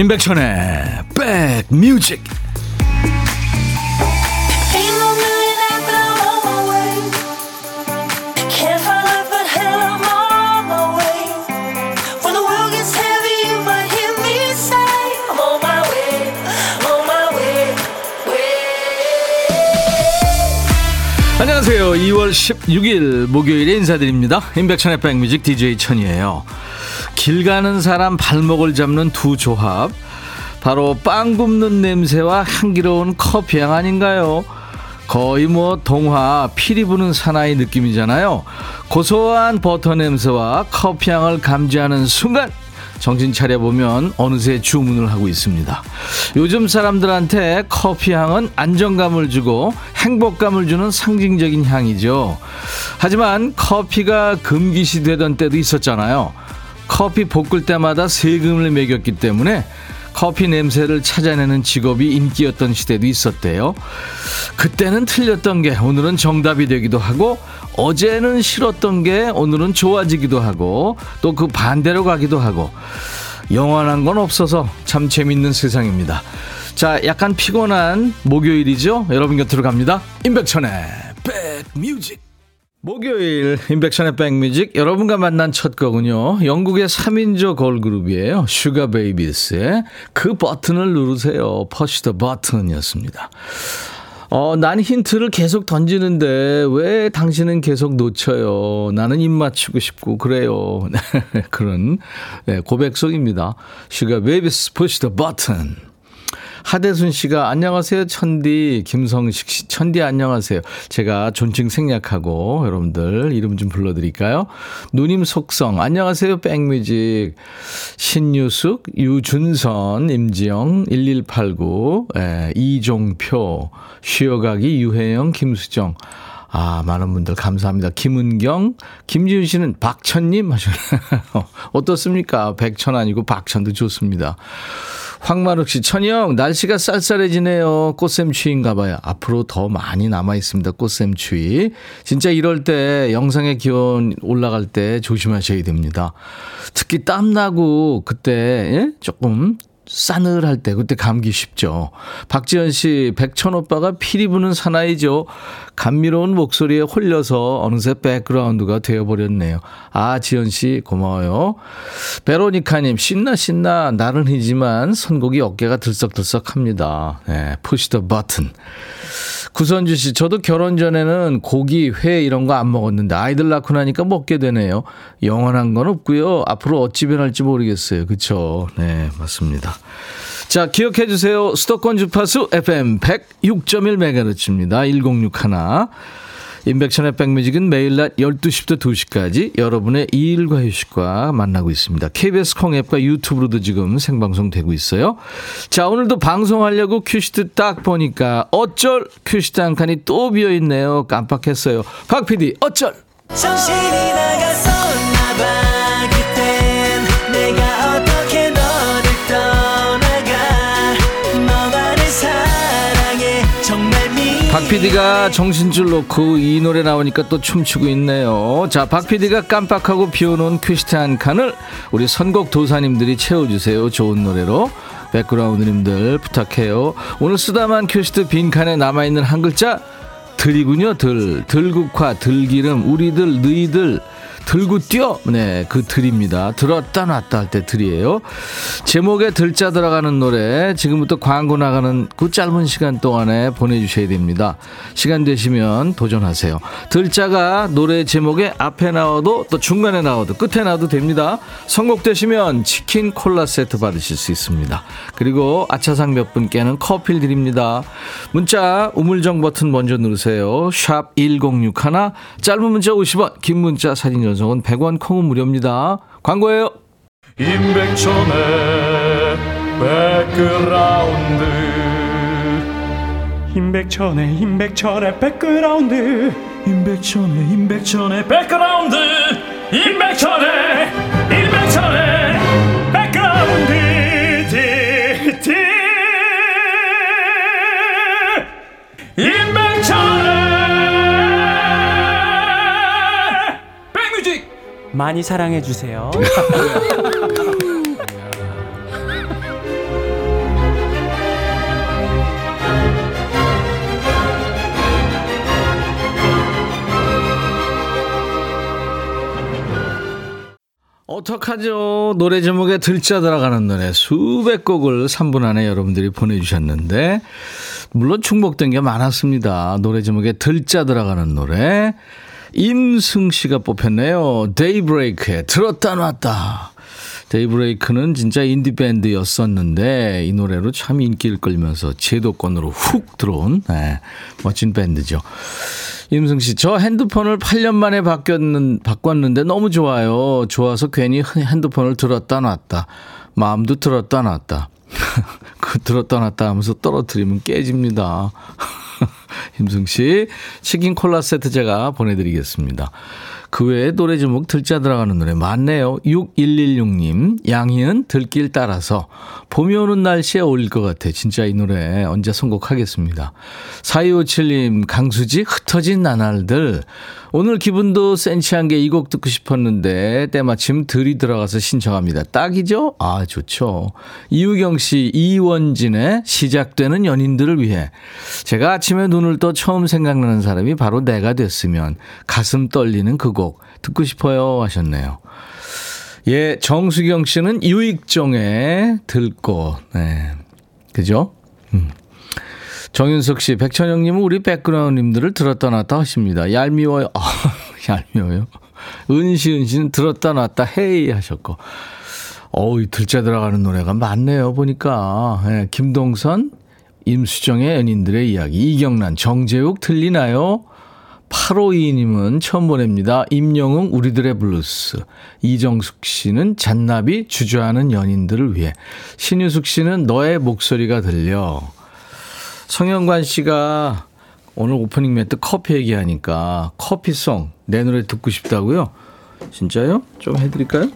임백천의 백뮤직 안녕하세요. 2월 16일 목요일에 인사드립니다. 임백천의 백뮤직 DJ 천이에요. 길 가는 사람 발목을 잡는 두 조합. 바로 빵 굽는 냄새와 향기로운 커피 향 아닌가요? 거의 뭐 동화 피리 부는 사나이 느낌이잖아요. 고소한 버터 냄새와 커피 향을 감지하는 순간 정신 차려보면 어느새 주문을 하고 있습니다. 요즘 사람들한테 커피 향은 안정감을 주고 행복감을 주는 상징적인 향이죠. 하지만 커피가 금기시 되던 때도 있었잖아요. 커피 볶을 때마다 세금을 매겼기 때문에 커피 냄새를 찾아내는 직업이 인기였던 시대도 있었대요. 그때는 틀렸던 게 오늘은 정답이 되기도 하고 어제는 싫었던 게 오늘은 좋아지기도 하고 또 그 반대로 가기도 하고 영원한 건 없어서 참 재밌는 세상입니다. 자, 약간 피곤한 목요일이죠? 여러분 곁으로 갑니다. 임백천의 백뮤직. 목요일 인백션의 백뮤직 여러분과 만난 첫 곡은요. 영국의 3인조 걸그룹이에요. 슈가베이브스의 그 버튼을 누르세요. Push the Button이었습니다. 어, 난 힌트를 계속 던지는데 왜 당신은 계속 놓쳐요? 나는 입 맞추고 싶고 그래요. 그런 네, 고백송입니다. 슈가베이브스 Push the Button. 하대순 씨가 안녕하세요 천디 김성식 씨 천디 안녕하세요. 제가 존칭 생략하고 여러분들 이름 좀 불러드릴까요? 누님 속성 안녕하세요 백뮤직 신유숙 유준선 임지영 1189 에, 이종표 쉬어가기 유혜영 김수정 아, 많은 분들 감사합니다. 김은경, 김지훈 씨는 박천님 하셨나요? 어떻습니까? 백천 아니고 박천도 좋습니다. 황만욱 씨, 천영, 날씨가 쌀쌀해지네요. 꽃샘 추위인가 봐요. 앞으로 더 많이 남아 있습니다. 꽃샘 추위. 진짜 이럴 때 영상의 기온 올라갈 때 조심하셔야 됩니다. 특히 땀나고 그때 예? 조금 싸늘할 때 그때 감기 쉽죠. 박지현 씨, 백천 오빠가 피리 부는 사나이죠. 감미로운 목소리에 홀려서 어느새 백그라운드가 되어버렸네요. 아, 지현 씨 고마워요. 베로니카님, 신나 신나 나른하지만 선곡이 어깨가 들썩들썩 합니다. 네, Push the Button. 구선주 씨, 저도 결혼 전에는 고기, 회 이런 거 안 먹었는데 아이들 낳고 나니까 먹게 되네요. 영원한 건 없고요. 앞으로 어찌 변할지 모르겠어요. 그렇죠? 네, 맞습니다. 자, 기억해 주세요. 수도권 주파수 FM 106.1MHz입니다. 1061. 인백션의 백뮤직은 매일 낮 12시부터 2시까지 여러분의 일과 휴식과 만나고 있습니다. KBS 콩앱과 유튜브로도 지금 생방송 되고 있어요. 자, 오늘도 방송하려고 큐시트 딱 보니까 어쩔 큐시트 한 칸이 또 비어있네요. 깜빡했어요. 박 PD, 어쩔! 정신이 나갔었나 봐. 박 PD가 정신줄 놓고 이 노래 나오니까 또 춤추고 있네요. 자, 박 PD가 깜빡하고 비워놓은 큐시트 한 칸을 우리 선곡 도사님들이 채워주세요. 좋은 노래로. 백그라운드님들 부탁해요. 오늘 쓰다만 큐시트 빈칸에 남아있는 한 글자 들이군요. 들. 들국화, 들기름, 우리들, 너희들. 들고 뛰어? 네 그 들입니다. 들었다 놨다 할 때 들이에요. 제목에 들자 들어가는 노래 지금부터 광고 나가는 그 짧은 시간 동안에 보내주셔야 됩니다. 시간 되시면 도전하세요. 들자가 노래 제목에 앞에 나와도 또 중간에 나와도 끝에 나와도 됩니다. 선곡되시면 치킨 콜라 세트 받으실 수 있습니다. 그리고 아차상 몇 분께는 커피를 드립니다. 문자 우물정 버튼 먼저 누르세요. 샵 1061 짧은 문자 50원 긴 문자 사진 전송은 100원 콩은 무료입니다. 광고예요. 임백천의 백그라운드 임백천의 임백천의 백그라운드 임백천의 임백천의 백그라운드 임백천의 많이 사랑해 주세요. 네. 어떡하죠? 노래 제목에 들자 들어가는 노래 수백 곡을 3분 안에 여러분들이 보내주셨는데, 물론 충복된 게 많았습니다. 노래 제목에 들자 들어가는 노래. 임승 씨가 뽑혔네요. 데이브레이크에 들었다 놨다. 데이브레이크는 진짜 인디밴드였었는데 이 노래로 참 인기를 끌면서 제도권으로 훅 들어온 네, 멋진 밴드죠. 임승 씨, 저 핸드폰을 8년 만에 바뀌었는, 바꿨는데 너무 좋아요. 좋아서 괜히 핸드폰을 들었다 놨다. 마음도 들었다 놨다. 그 들었다 놨다 하면서 떨어뜨리면 깨집니다. 임승 씨, 치킨 콜라 세트 제가 보내드리겠습니다. 그 외에 노래 제목 들자 들어가는 노래 많네요. 6116님, 양희은 들길 따라서 봄이 오는 날씨에 어울릴 것 같아. 진짜 이 노래 언제 선곡하겠습니다. 4257님, 강수지 흩어진 나날들. 오늘 기분도 센치한 게 이 곡 듣고 싶었는데 때마침 들이 들어가서 신청합니다. 딱이죠? 아, 좋죠. 이유경 씨, 이원진의 시작되는 연인들을 위해 제가 아침에 눈을 떠 처음 생각나는 사람이 바로 내가 됐으면 가슴 떨리는 그 곡 듣고 싶어요 하셨네요. 예, 정수경 씨는 유익종의 들꽃. 네. 그죠? 음. 정윤석 씨, 백천 형님은 우리 백그라운드님들을 들었다 놨다 하십니다. 얄미워요. 아, 얄미워요. 은시, 은시는 들었다 놨다 hey 하셨고. 어우, 들자 들어가는 노래가 많네요, 보니까. 예, 김동선, 임수정의 연인들의 이야기. 이경란, 정재욱 틀리나요? 8522님은 처음 보냅니다. 임영웅 우리들의 블루스. 이정숙 씨는 잔나비 주저하는 연인들을 위해. 신유숙 씨는 너의 목소리가 들려. 성현관 씨가 오늘 오프닝 멘트 커피 얘기하니까 커피송 내 노래 듣고 싶다고요? 진짜요? 좀 해드릴까요?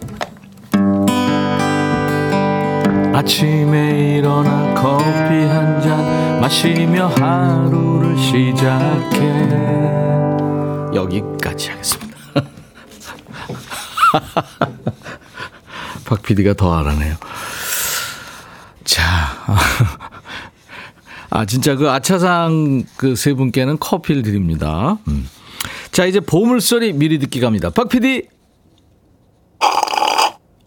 아침에 일어나 커피 한 잔 마시며 하루를 시작해 여기까지 하겠습니다. 박 PD가 더 알아내요. 자. 아, 진짜 그 아차상 그 세 분께는 커피를 드립니다. 음. 자, 이제 보물소리 미리 듣기 갑니다. 박 PD!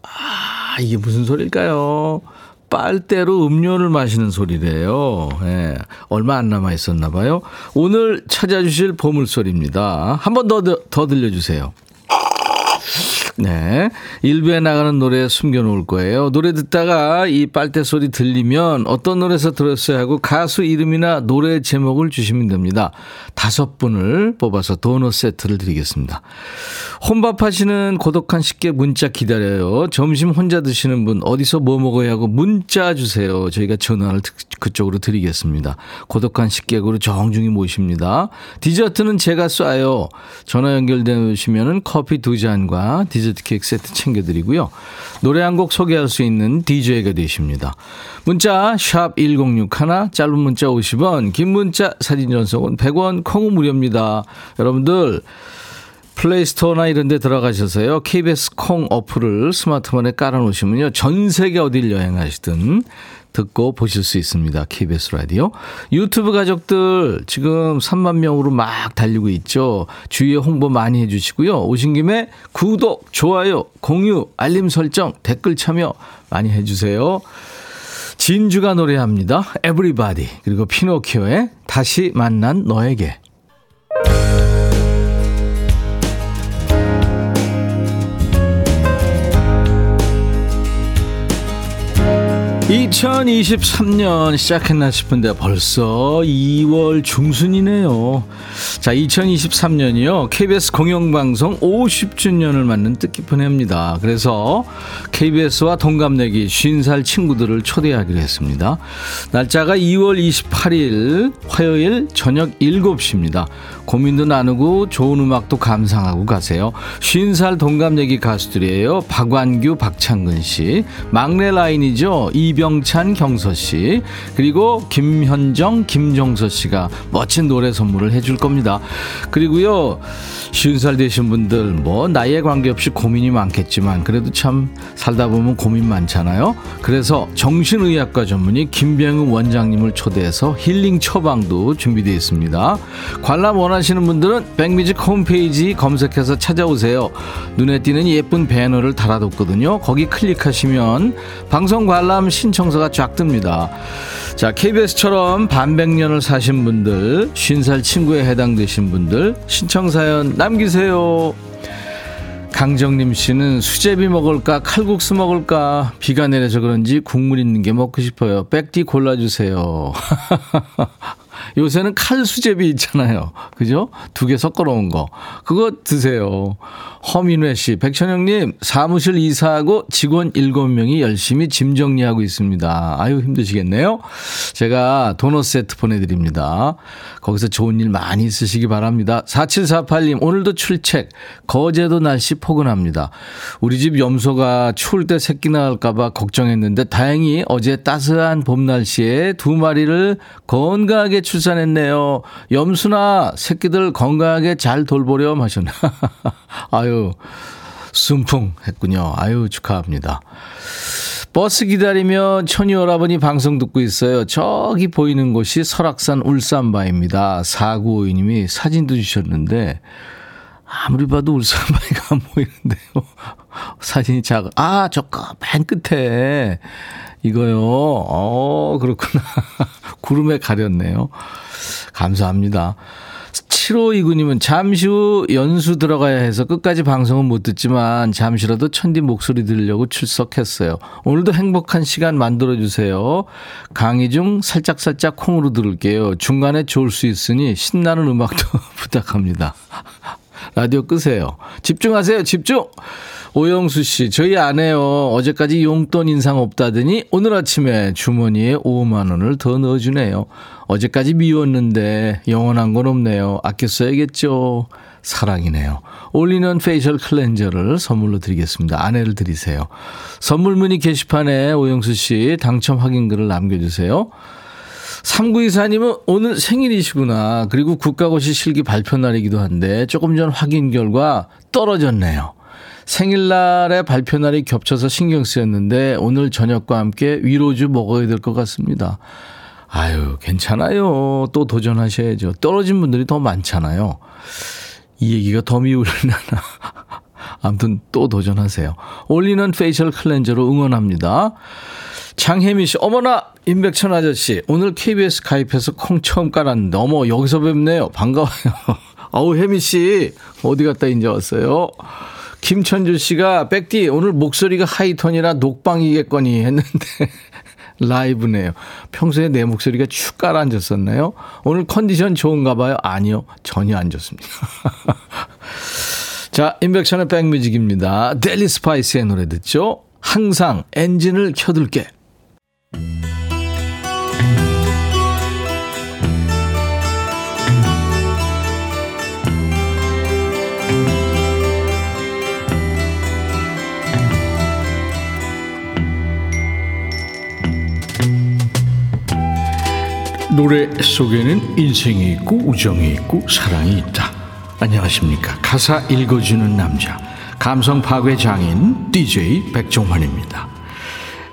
아, 이게 무슨 소리일까요? 빨대로 음료를 마시는 소리래요. 예, 얼마 안 남아 있었나 봐요. 오늘 찾아주실 보물소리입니다. 한 번 더, 더 들려주세요. 네. 일부에 나가는 노래 숨겨놓을 거예요. 노래 듣다가 이 빨대 소리 들리면 어떤 노래에서 들었어야 하고 가수 이름이나 노래 제목을 주시면 됩니다. 다섯 분을 뽑아서 도넛 세트를 드리겠습니다. 혼밥 하시는 고독한 식객 문자 기다려요. 점심 혼자 드시는 분 어디서 뭐 먹어야 하고 문자 주세요. 저희가 전화를 그쪽으로 드리겠습니다. 고독한 식객으로 정중히 모십니다. 디저트는 제가 쏴요. 전화 연결되시면 커피 두 잔과 디저트 디저트 케이크 세트 챙겨드리고요. 노래 한 곡 소개할 수 있는 DJ가 되십니다. 문자 1061, 짧은 문자 50원, 긴 문자 사진 전송은 100원, 콩은 무료입니다. 여러분들 플레이스토어나 이런 데 들어가셔서요. KBS 콩 어플을 스마트폰에 깔아놓으시면요. 전 세계 어딜 여행하시든 듣고 보실 수 있습니다. KBS 라디오. 유튜브 가족들 지금 3만 명으로 막 달리고 있죠. 주위에 홍보 많이 해주시고요. 오신 김에 구독, 좋아요, 공유, 알림 설정, 댓글 참여 많이 해주세요. 진주가 노래합니다. Everybody. 그리고 피노키오의 다시 만난 너에게. 2023년 시작했나 싶은데 벌써 2월 중순이네요. 자, 2023년이요. KBS 공영방송 50주년을 맞는 뜻깊은 해입니다. 그래서 KBS와 동갑내기 50살 친구들을 초대하기로 했습니다. 날짜가 2월 28일 화요일 저녁 7시입니다. 고민도 나누고 좋은 음악도 감상하고 가세요. 50살 동갑내기 가수들이에요. 박완규, 박창근 씨. 막내 라인이죠. 이 이병찬 경서 씨 그리고 김현정 김종서 씨가 멋진 노래 선물을 해줄 겁니다. 그리고요 쉬운 살 되신 분들 뭐 나이에 관계없이 고민이 많겠지만 그래도 참 살다 보면 고민 많잖아요. 그래서 정신의학과 전문의 김병우 원장님을 초대해서 힐링 처방도 준비되어 있습니다. 관람 원하시는 분들은 백미직 홈페이지 검색해서 찾아오세요. 눈에 띄는 예쁜 배너를 달아뒀거든요. 거기 클릭하시면 방송 관람 신 청서가 쫙 뜹니다. 자, KBS처럼 반백년을 사신 분들, 50살 친구에 해당되신 분들, 신청사연 남기세요. 강정림 씨는 수제비 먹을까 칼국수 먹을까 비가 내려서 그런지 국물 있는 게 먹고 싶어요. 백디 골라주세요. 요새는 칼 수제비 있잖아요. 그죠? 두 개 섞어 놓은 거. 그거 드세요. 허민회 씨, 백천영님, 사무실 이사하고 직원 7명이 열심히 짐 정리하고 있습니다. 아유, 힘드시겠네요? 제가 도넛 세트 보내드립니다. 거기서 좋은 일 많이 있으시기 바랍니다. 4748님, 오늘도 출첵. 거제도 날씨 포근합니다. 우리 집 염소가 추울 때 새끼 낳을까봐 걱정했는데 다행히 어제 따스한 봄 날씨에 두 마리를 건강하게 출산했네요. 염수나 새끼들 건강하게 잘 돌보렴 하셨나. 아유, 순풍 했군요. 아유, 축하합니다. 버스 기다리며 천이 오라버니 방송 듣고 있어요. 저기 보이는 곳이 설악산 울산바입니다. 4952님이 사진도 주셨는데, 아무리 봐도 울산바위가 안 보이는데요. 사진이 작아. 아, 저맨 끝에. 이거요. 어, 그렇구나. 구름에 가렸네요. 감사합니다. 7529님은 잠시 후 연수 들어가야 해서 끝까지 방송은 못 듣지만 잠시라도 천디 목소리 들으려고 출석했어요. 오늘도 행복한 시간 만들어주세요. 강의 중 살짝살짝 콩으로 들을게요. 중간에 좋을 수 있으니 신나는 음악도 부탁합니다. 라디오 끄세요. 집중하세요. 집중! 오영수 씨, 저희 아내요. 어제까지 용돈 인상 없다더니 오늘 아침에 주머니에 5만 원을 더 넣어주네요. 어제까지 미웠는데 영원한 건 없네요. 아껴 써야겠죠. 사랑이네요. 올리는 facial cleanser를 선물로 드리겠습니다. 아내를 드리세요. 선물 문의 게시판에 오영수 씨 당첨 확인글을 남겨주세요. 3924님은 오늘 생일이시구나. 그리고 국가고시 실기 발표 날이기도 한데 조금 전 확인 결과 떨어졌네요. 생일날에 발표 날이 겹쳐서 신경 쓰였는데 오늘 저녁과 함께 위로주 먹어야 될 것 같습니다. 아유, 괜찮아요. 또 도전하셔야죠. 떨어진 분들이 더 많잖아요. 이 얘기가 더 미우려나. 아무튼 또 도전하세요. 올리는 facial cleanser로 응원합니다. 장혜미 씨, 어머나, 임백천 아저씨, 오늘 KBS 가입해서 콩 처음 깔았는데, 어머, 여기서 뵙네요. 반가워요. 어우, 혜미 씨, 어디 갔다 이제 왔어요? 김천주 씨가, 백디, 오늘 목소리가 하이톤이라 녹방이겠거니 했는데, 라이브네요. 평소에 내 목소리가 축 깔아앉았었나요? 오늘 컨디션 좋은가 봐요? 아니요. 전혀 안 좋습니다. 자, 임백천의 백뮤직입니다. 델리 스파이스의 노래 듣죠? 항상 엔진을 켜둘게. 노래 속에는 인생이 있고 우정이 있고 사랑이 있다. 안녕하십니까. 가사 읽어주는 남자. 감성 파괴 장인 DJ 백종환입니다.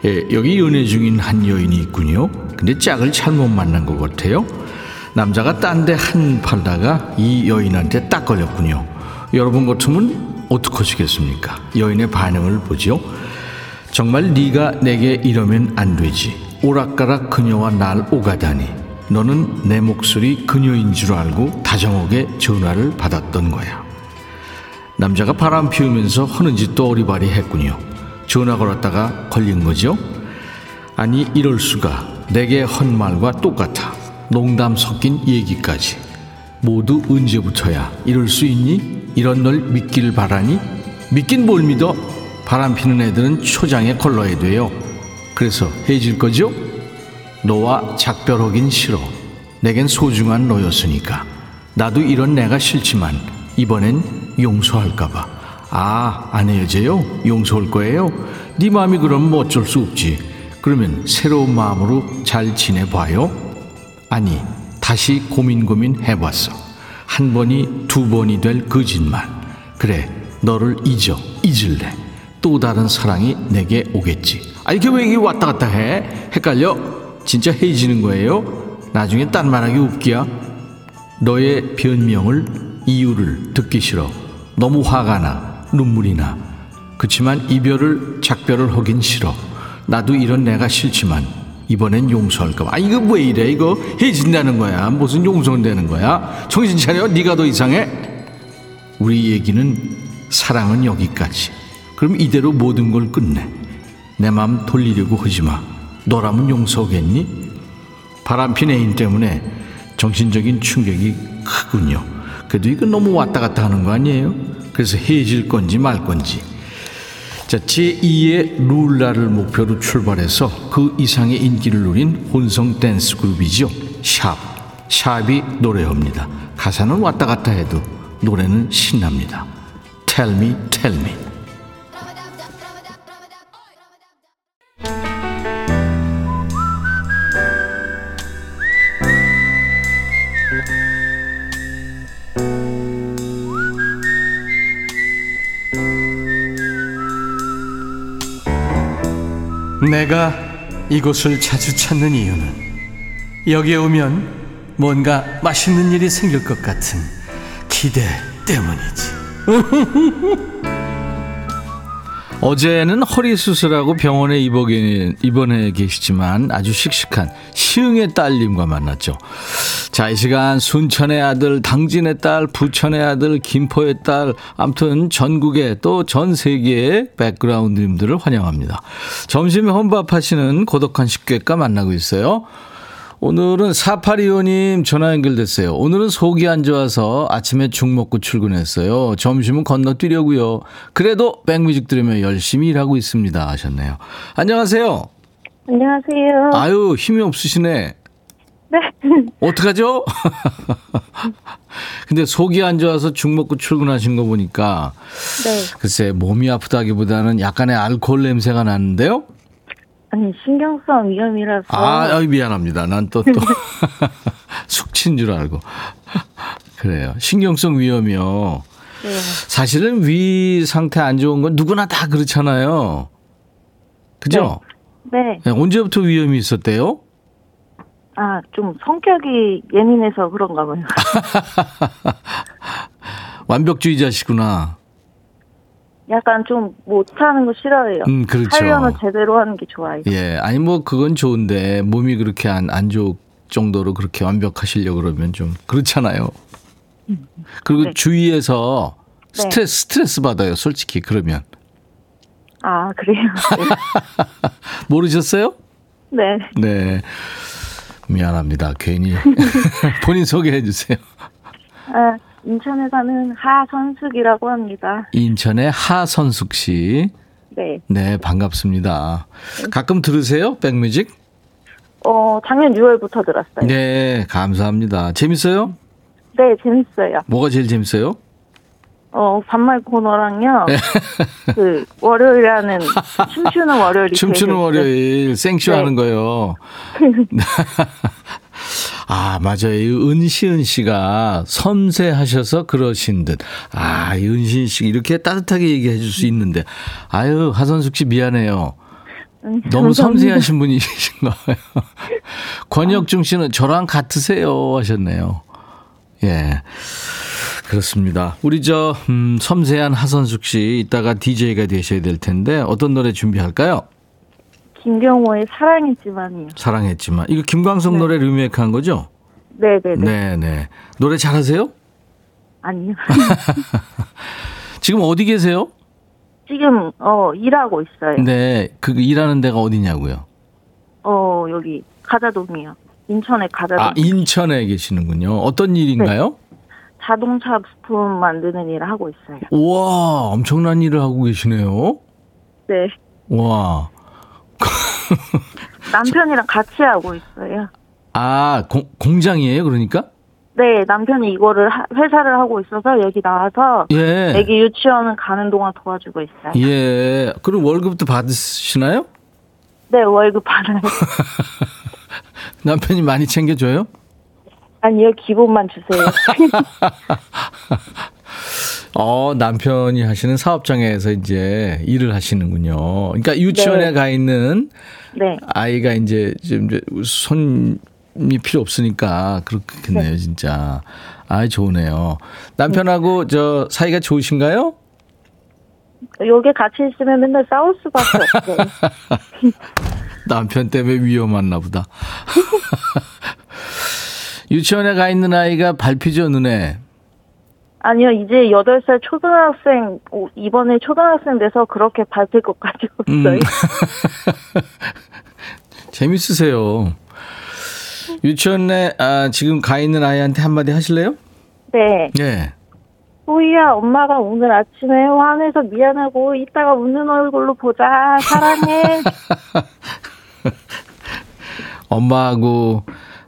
예, 여기 연애 중인 한 여인이 있군요. 근데 짝을 잘못 만난 것 같아요. 남자가 딴 데 한 팔다가 이 여인한테 딱 걸렸군요. 여러분 같으면 어떡하시겠습니까? 여인의 반응을 보죠. 정말 네가 내게 이러면 안 되지. 오락가락 그녀와 날 오가다니. 너는 내 목소리 그녀인 줄 알고 다정하게 전화를 받았던 거야. 남자가 바람 피우면서 하는 짓도 어리바리 했군요. 전화 걸었다가 걸린 거죠? 아니, 이럴 수가. 내게 한 말과 똑같아. 농담 섞인 얘기까지. 모두 언제부터야? 이럴 수 있니? 이런 널 믿길 바라니? 믿긴 뭘 믿어? 바람 피는 애들은 초장에 걸러야 돼요. 그래서 해질 거죠? 너와 작별하긴 싫어. 내겐 소중한 너였으니까. 나도 이런 내가 싫지만 이번엔 용서할까봐. 아, 안 헤어져요? 용서할 거예요? 네 마음이 그럼 뭐 어쩔 수 없지. 그러면 새로운 마음으로 잘 지내봐요? 아니, 다시 고민 고민 해봤어. 한 번이 두 번이 될 거짓말. 그래, 너를 잊어, 잊을래. 또 다른 사랑이 내게 오겠지. 아, 이게 왜 이게 왔다 갔다 해? 헷갈려? 진짜 헤어지는 거예요? 나중에 딴 말하기 웃기야? 너의 변명을, 이유를 듣기 싫어. 너무 화가 나, 눈물이 나. 그치만 이별을, 작별을 하긴 싫어. 나도 이런 내가 싫지만 이번엔 용서할까 봐. 아 이거 왜 이래 이거 해진다는 거야. 무슨 용서되는 거야. 정신 차려. 네가 더 이상해. 우리 얘기는 사랑은 여기까지. 그럼 이대로 모든 걸 끝내. 내 마음 돌리려고 하지 마. 너라면 용서하겠니? 바람핀 애인 때문에 정신적인 충격이 크군요. 그래도 이거 너무 왔다 갔다 하는 거 아니에요? 그래서 헤어질 건지 말 건지. 자, 제2의 룰라를 목표로 출발해서 그 이상의 인기를 누린 혼성 댄스 그룹이죠. 샵. 샵이 노래합니다. 가사는 왔다 갔다 해도 노래는 신납니다. Tell me, tell me. 내가 이곳을 자주 찾는 이유는 여기에 오면 뭔가 맛있는 일이 생길 것 같은 기대 때문이지. 어제는 허리 수술하고 병원에 입원해, 계시지만 아주 씩씩한 시흥의 딸님과 만났죠. 자, 이 시간 순천의 아들, 당진의 딸, 부천의 아들, 김포의 딸, 암튼 전국의 또전 세계의 백그라운드님들을 환영합니다. 점심에 혼밥하시는 고독한 식객과 만나고 있어요. 오늘은 4825님 전화 연결됐어요. 오늘은 속이 안 좋아서 아침에 죽 먹고 출근했어요. 점심은 건너뛰려고요. 그래도 백뮤직 들으며 열심히 일하고 있습니다. 하셨네요. 안녕하세요. 안녕하세요. 아유, 힘이 없으시네. 네. 어떡하죠? 근데 속이 안 좋아서 죽 먹고 출근하신 거 보니까 네. 글쎄 몸이 아프다기보다는 약간의 알코올 냄새가 나는데요. 아니, 신경성 위험이라서. 아, 아유, 미안합니다. 난 또, 또, 숙취인 줄 알고. 그래요. 신경성 위염이요. 네. 사실은 위 상태 안 좋은 건 누구나 다 그렇잖아요. 그죠? 네. 네, 언제부터 위염이 있었대요? 아, 좀 성격이 예민해서 그런가 봐요. 완벽주의자시구나. 약간 좀 못하는 거 싫어해요. 음, 그렇죠. 하려면 제대로 하는 게 좋아요. 예. 아니, 뭐, 그건 좋은데, 몸이 그렇게 안, 안 좋을 정도로 그렇게 완벽하시려고 그러면 좀 그렇잖아요. 그리고 네. 주위에서 네. 스트레스, 스트레스 받아요, 솔직히. 그러면. 아, 그래요? 모르셨어요? 네. 네. 미안합니다. 괜히. 본인 소개해 주세요. 아, 인천에 사는 하선숙이라고 합니다. 인천의 하선숙 씨. 네. 네, 반갑습니다. 가끔 들으세요? 백뮤직? 어, 작년 6월부터 들었어요. 네, 감사합니다. 재밌어요? 네, 재밌어요. 뭐가 제일 재밌어요? 어, 반말 코너랑요. 네. 그, 월요일에 하는 춤추는 월요일이 춤추는 월요일 생쇼 네. 하는 거요. 아, 맞아요. 이 은시은 씨가 섬세하셔서 그러신 듯. 아, 이 은시은 씨 이렇게 따뜻하게 얘기해 줄 수 있는데. 아유, 하선숙 씨 미안해요. 음, 너무. 섬세하신 분이신 거예요. 권혁중 씨는 저랑 같으세요 하셨네요. 예. 그렇습니다. 우리 저 음, 섬세한 하선숙 씨 이따가 DJ가 되셔야 될 텐데 어떤 노래 준비할까요? 김경호의 사랑했지만이요. 사랑했지만 이거 김광석 네. 노래 리메이크한 거죠? 네네네. 네, 네. 노래 잘하세요? 아니요. 지금 어디 계세요? 지금 어 일하고 있어요. 네, 그 일하는 데가 어디냐고요? 어 여기 가자동이요. 인천의 가자동. 아, 인천에 계시는군요. 어떤 일인가요? 자동차 부품 만드는 일을 하고 있어요. 우와, 엄청난 일을 하고 계시네요. 네. 와. 남편이랑 같이 하고 있어요. 아, 공, 공장이에요, 그러니까? 네, 남편이 이거를 하- 회사를 하고 있어서 여기 나와서 예. 애기 유치원은 가는 동안 도와주고 있어요. 예. 그럼 월급도 받으시나요? 네, 월급 받아요. 남편이 많이 챙겨줘요? 아니요, 기본만 주세요. 어, 남편이 하시는 사업장에서 이제 일을 하시는군요. 그러니까 유치원에 네. 가 있는 네. 아이가 이제 좀 이제 손이 필요 없으니까 그렇겠네요, 진짜. 아, 좋으네요. 남편하고 저 사이가 좋으신가요? 여기 같이 있으면 맨날 싸울 수밖에 없어요. 남편 때문에 위험했나 보다. 유치원에 가 있는 아이가 밟히죠, 눈에. 아니요, 이제 8살 초등학생, 오, 이번에 초등학생 돼서 그렇게 밟힐 것까지 없어요. 음. 재밌으세요. 유치원에 아, 지금 가 있는 아이한테 한마디 하실래요? 네. 네. 호이야, 엄마가 오늘 아침에 화내서 미안하고 이따가 웃는 얼굴로 보자. 사랑해. 엄마하고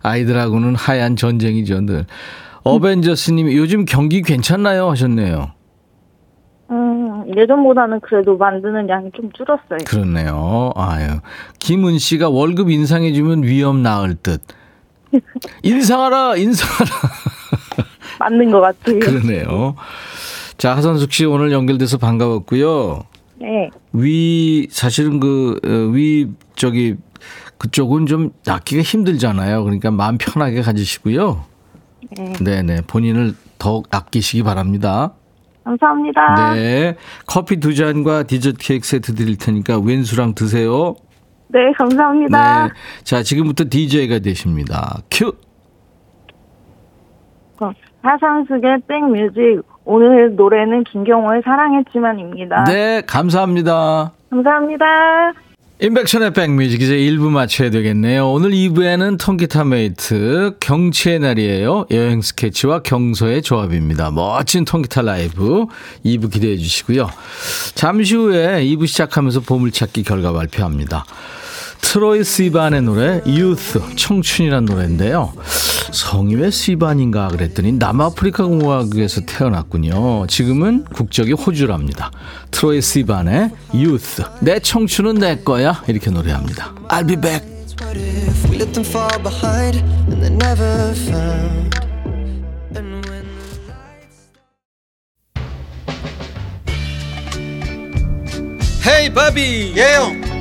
아이들하고는 하얀 전쟁이죠, 늘. 어벤져스님이 요즘 경기 괜찮나요? 하셨네요. 음, 예전보다는 그래도 만드는 양이 좀 줄었어요. 그렇네요. 아유. 김은 씨가 월급 인상해주면 위험 나을 듯. 인상하라, 인상하라. 맞는 것 같아요. 그러네요. 자, 하선숙 씨 오늘 연결돼서 반가웠고요. 네. 위, 사실은 그, 어, 위, 저기, 그쪽은 좀 낫기가 힘들잖아요. 그러니까 마음 편하게 가지시고요. 네. 네네. 본인을 더욱 아끼시기 바랍니다. 감사합니다. 네. 커피 두 잔과 디저트 케이크 세트 드릴 테니까 왼수랑 드세요. 네, 감사합니다. 네. 자, 지금부터 DJ가 되십니다. 큐! 어, 하상숙의 백뮤직. 오늘 노래는 김경호의 사랑했지만입니다. 네, 감사합니다. 감사합니다. 임백천의 백뮤직 이제 1부 마쳐야 되겠네요. 오늘 2부에는 통기타 메이트 경치의 날이에요. 여행 스케치와 경서의 조합입니다. 멋진 통기타 라이브 2부 기대해 주시고요. 잠시 후에 2부 시작하면서 보물찾기 결과 발표합니다. 트로이 시반의 노래 유스 청춘이란 노래인데요. 성이 왜 시반인가 그랬더니 남아프리카 공화국에서 태어났군요. 지금은 국적이 호주랍니다. 트로이 시반의 유스 내 청춘은 내 거야 이렇게 노래합니다. I'll be back. 헤이 바비 예영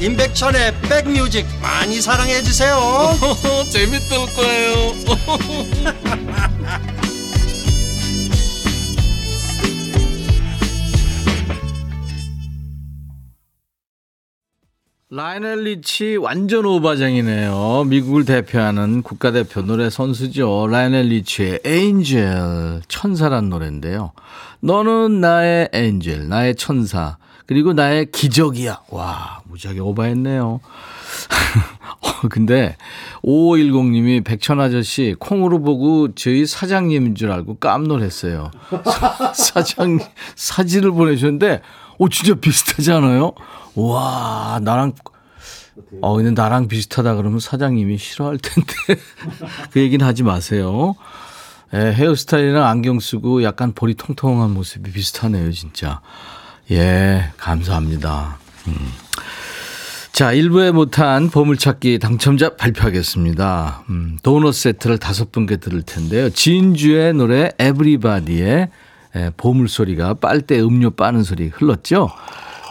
임백천의 백뮤직 많이 사랑해 주세요 재밌을 거예요 라이오넬 리치 완전 오바장이네요. 미국을 대표하는 국가대표 노래 선수죠. 라이오넬 리치의 Angel 천사란 노래인데요. 너는 나의 angel, 나의 천사, 그리고 나의 기적이야. 와, 무지하게 오바했네요. 어, 근데 5510님이 백천 아저씨 콩으로 보고 저희 사장님인 줄 알고 깜놀했어요. 사 장 사진을 보내주셨는데, 오 진짜 비슷하지 않아요? 와 나랑 어 근데 나랑 비슷하다 그러면 사장님이 싫어할 텐데 그 얘기는 하지 마세요. 예, 헤어스타일이랑 안경 쓰고 약간 볼이 통통한 모습이 비슷하네요, 진짜. 예, 감사합니다. 음. 자, 1부에 못한 보물찾기 당첨자 발표하겠습니다. 음, 도넛 세트를 다섯 분께 들을 텐데요. 진주의 노래 에브리바디의 에, 보물소리가 빨대 음료 빠는 소리 흘렀죠?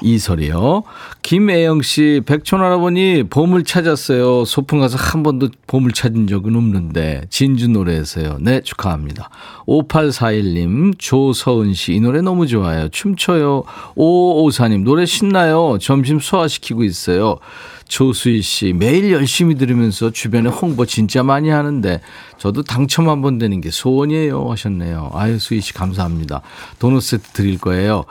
이 소리요. 김애영 씨, 백촌 할아버니 보물 찾았어요. 소풍 가서 한 번도 보물 찾은 적은 없는데 진주 노래에서요. 네, 축하합니다. 5841님, 조서은 씨, 이 노래 너무 좋아요. 춤춰요. 5554님, 노래 신나요. 점심 소화시키고 있어요. 조수희 씨, 매일 열심히 들으면서 주변에 홍보 진짜 많이 하는데 저도 당첨 한 번 되는 게 소원이에요 하셨네요. 아유, 수희 씨 감사합니다. 도넛 세트 드릴 거예요.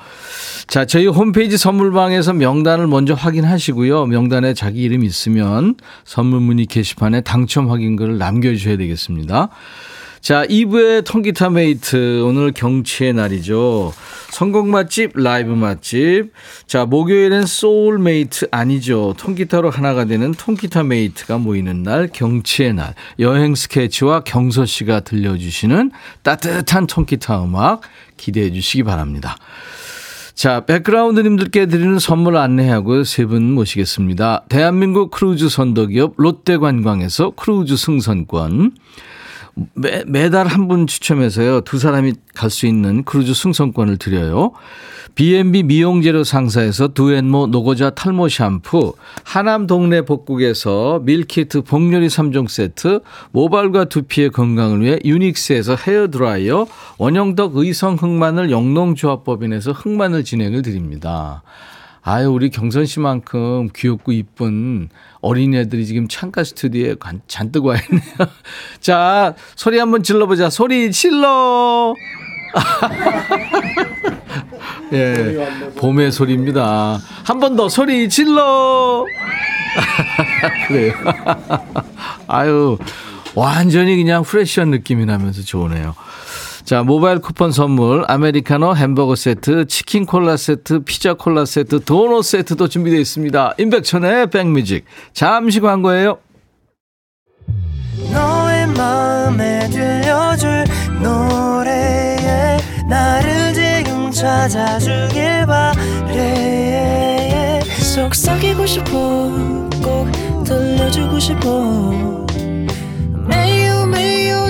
자, 저희 홈페이지 선물방에서 명단을 먼저 확인하시고요. 명단에 자기 이름 있으면 선물 문의 게시판에 당첨 확인글을 남겨주셔야 되겠습니다. 자, 2부의 통기타 메이트. 오늘 경치의 날이죠. 선곡 맛집, 라이브 맛집. 자, 목요일엔 소울 메이트 아니죠. 통기타로 하나가 되는 통기타 메이트가 모이는 날, 경치의 날. 여행 스케치와 경서 씨가 들려주시는 따뜻한 통기타 음악 기대해 주시기 바랍니다. 자, 백그라운드님들께 드리는 선물 안내하고 세 분 모시겠습니다. 대한민국 크루즈 선도기업 롯데관광에서 크루즈 승선권. 매, 매달 한 분 추첨해서요. 두 사람이 갈 수 있는 크루즈 승선권을 드려요. B&B 미용재료 상사에서 두앤모 노고자 탈모 샴푸, 하남 동네 복국에서 밀키트 복요리 3종 세트, 모발과 두피의 건강을 위해 유닉스에서 헤어드라이어, 원형덕 의성 흑마늘 영농조합법인에서 흑마늘 진행을 드립니다. 아유, 우리 경선 씨만큼 귀엽고 이쁜 어린애들이 지금 창가 스튜디오에 잔뜩 와 있네요. 자, 소리 한번 질러보자. 소리 질러! 예, 봄의 소리입니다. 한 번 더 소리 질러! 그래요. 아유, 완전히 그냥 프레시한 느낌이 나면서 좋으네요. 자, 모바일 쿠폰 선물, 아메리카노 햄버거 세트, 치킨 콜라 세트, 피자 콜라 세트, 도넛 세트도 준비되어 있습니다. 임백천의 백뮤직. 잠시 광고예요. 바래 속삭이고 싶어 꼭 들려주고 싶어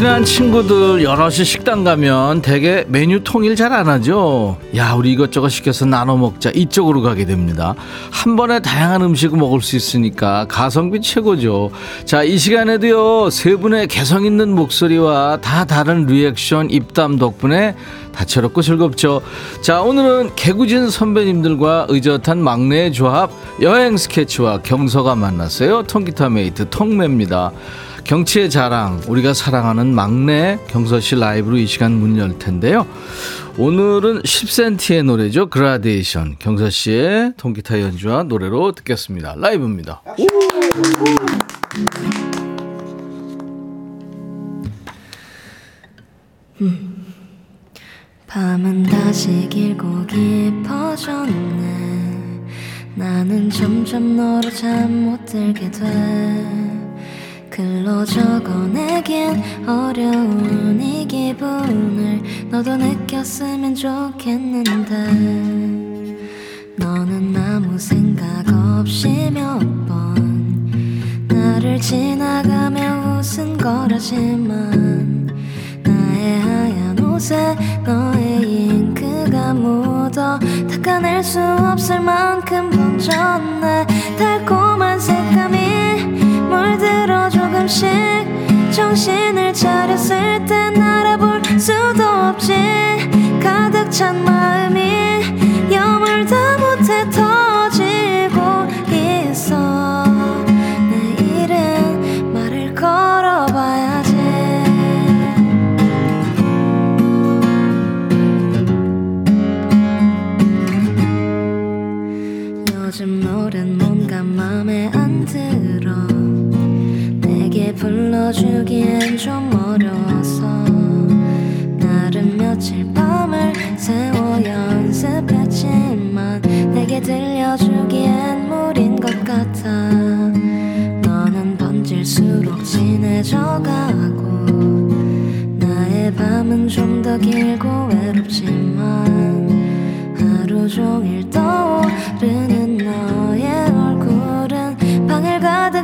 친한 친구들 여럿이 식당 가면 대개 메뉴 통일 잘 안 하죠. 야, 우리 이것저것 시켜서 나눠 먹자. 이쪽으로 가게 됩니다. 한 번에 다양한 음식을 먹을 수 있으니까 가성비 최고죠. 자, 이 시간에도요, 세 분의 개성 있는 목소리와 다 다른 리액션, 입담 덕분에 다채롭고 즐겁죠. 자, 오늘은 개구진 선배님들과 의젓한 막내의 조합, 여행 스케치와 경서가 만났어요. 통기타 메이트 통매입니다. 경치의 자랑, 우리가 사랑하는 막내 경서 씨 라이브로 이 시간 문 열 텐데요. 오늘은 10cm의 노래죠. 그라데이션. 경서 씨의 통기타 연주와 노래로 듣겠습니다. 라이브입니다. 밤은 다시 길고 깊어졌네 나는 점점 너로 잠 못 들게 돼 글로 적어내긴 어려운 이 기분을 너도 느꼈으면 좋겠는데. 너는 아무 생각 없이 몇 번 나를 지나가며 웃은 거라지만 나의 하얀 옷에 너의 잉크가 묻어 닦아낼 수 없을 만큼 번졌네. 달콤한 색감이 물들어 조금씩 정신을 차렸을 땐 알아볼 수도 없지 가득 찬 마음이 여물다 못해 터 불러주기엔 좀 어려워서 나름 며칠 밤을 새워 연습했지만 내게 들려주기엔 무린 것 같아. 너는 번질수록 진해져가고 나의 밤은 좀 더 길고 외롭지만 하루 종일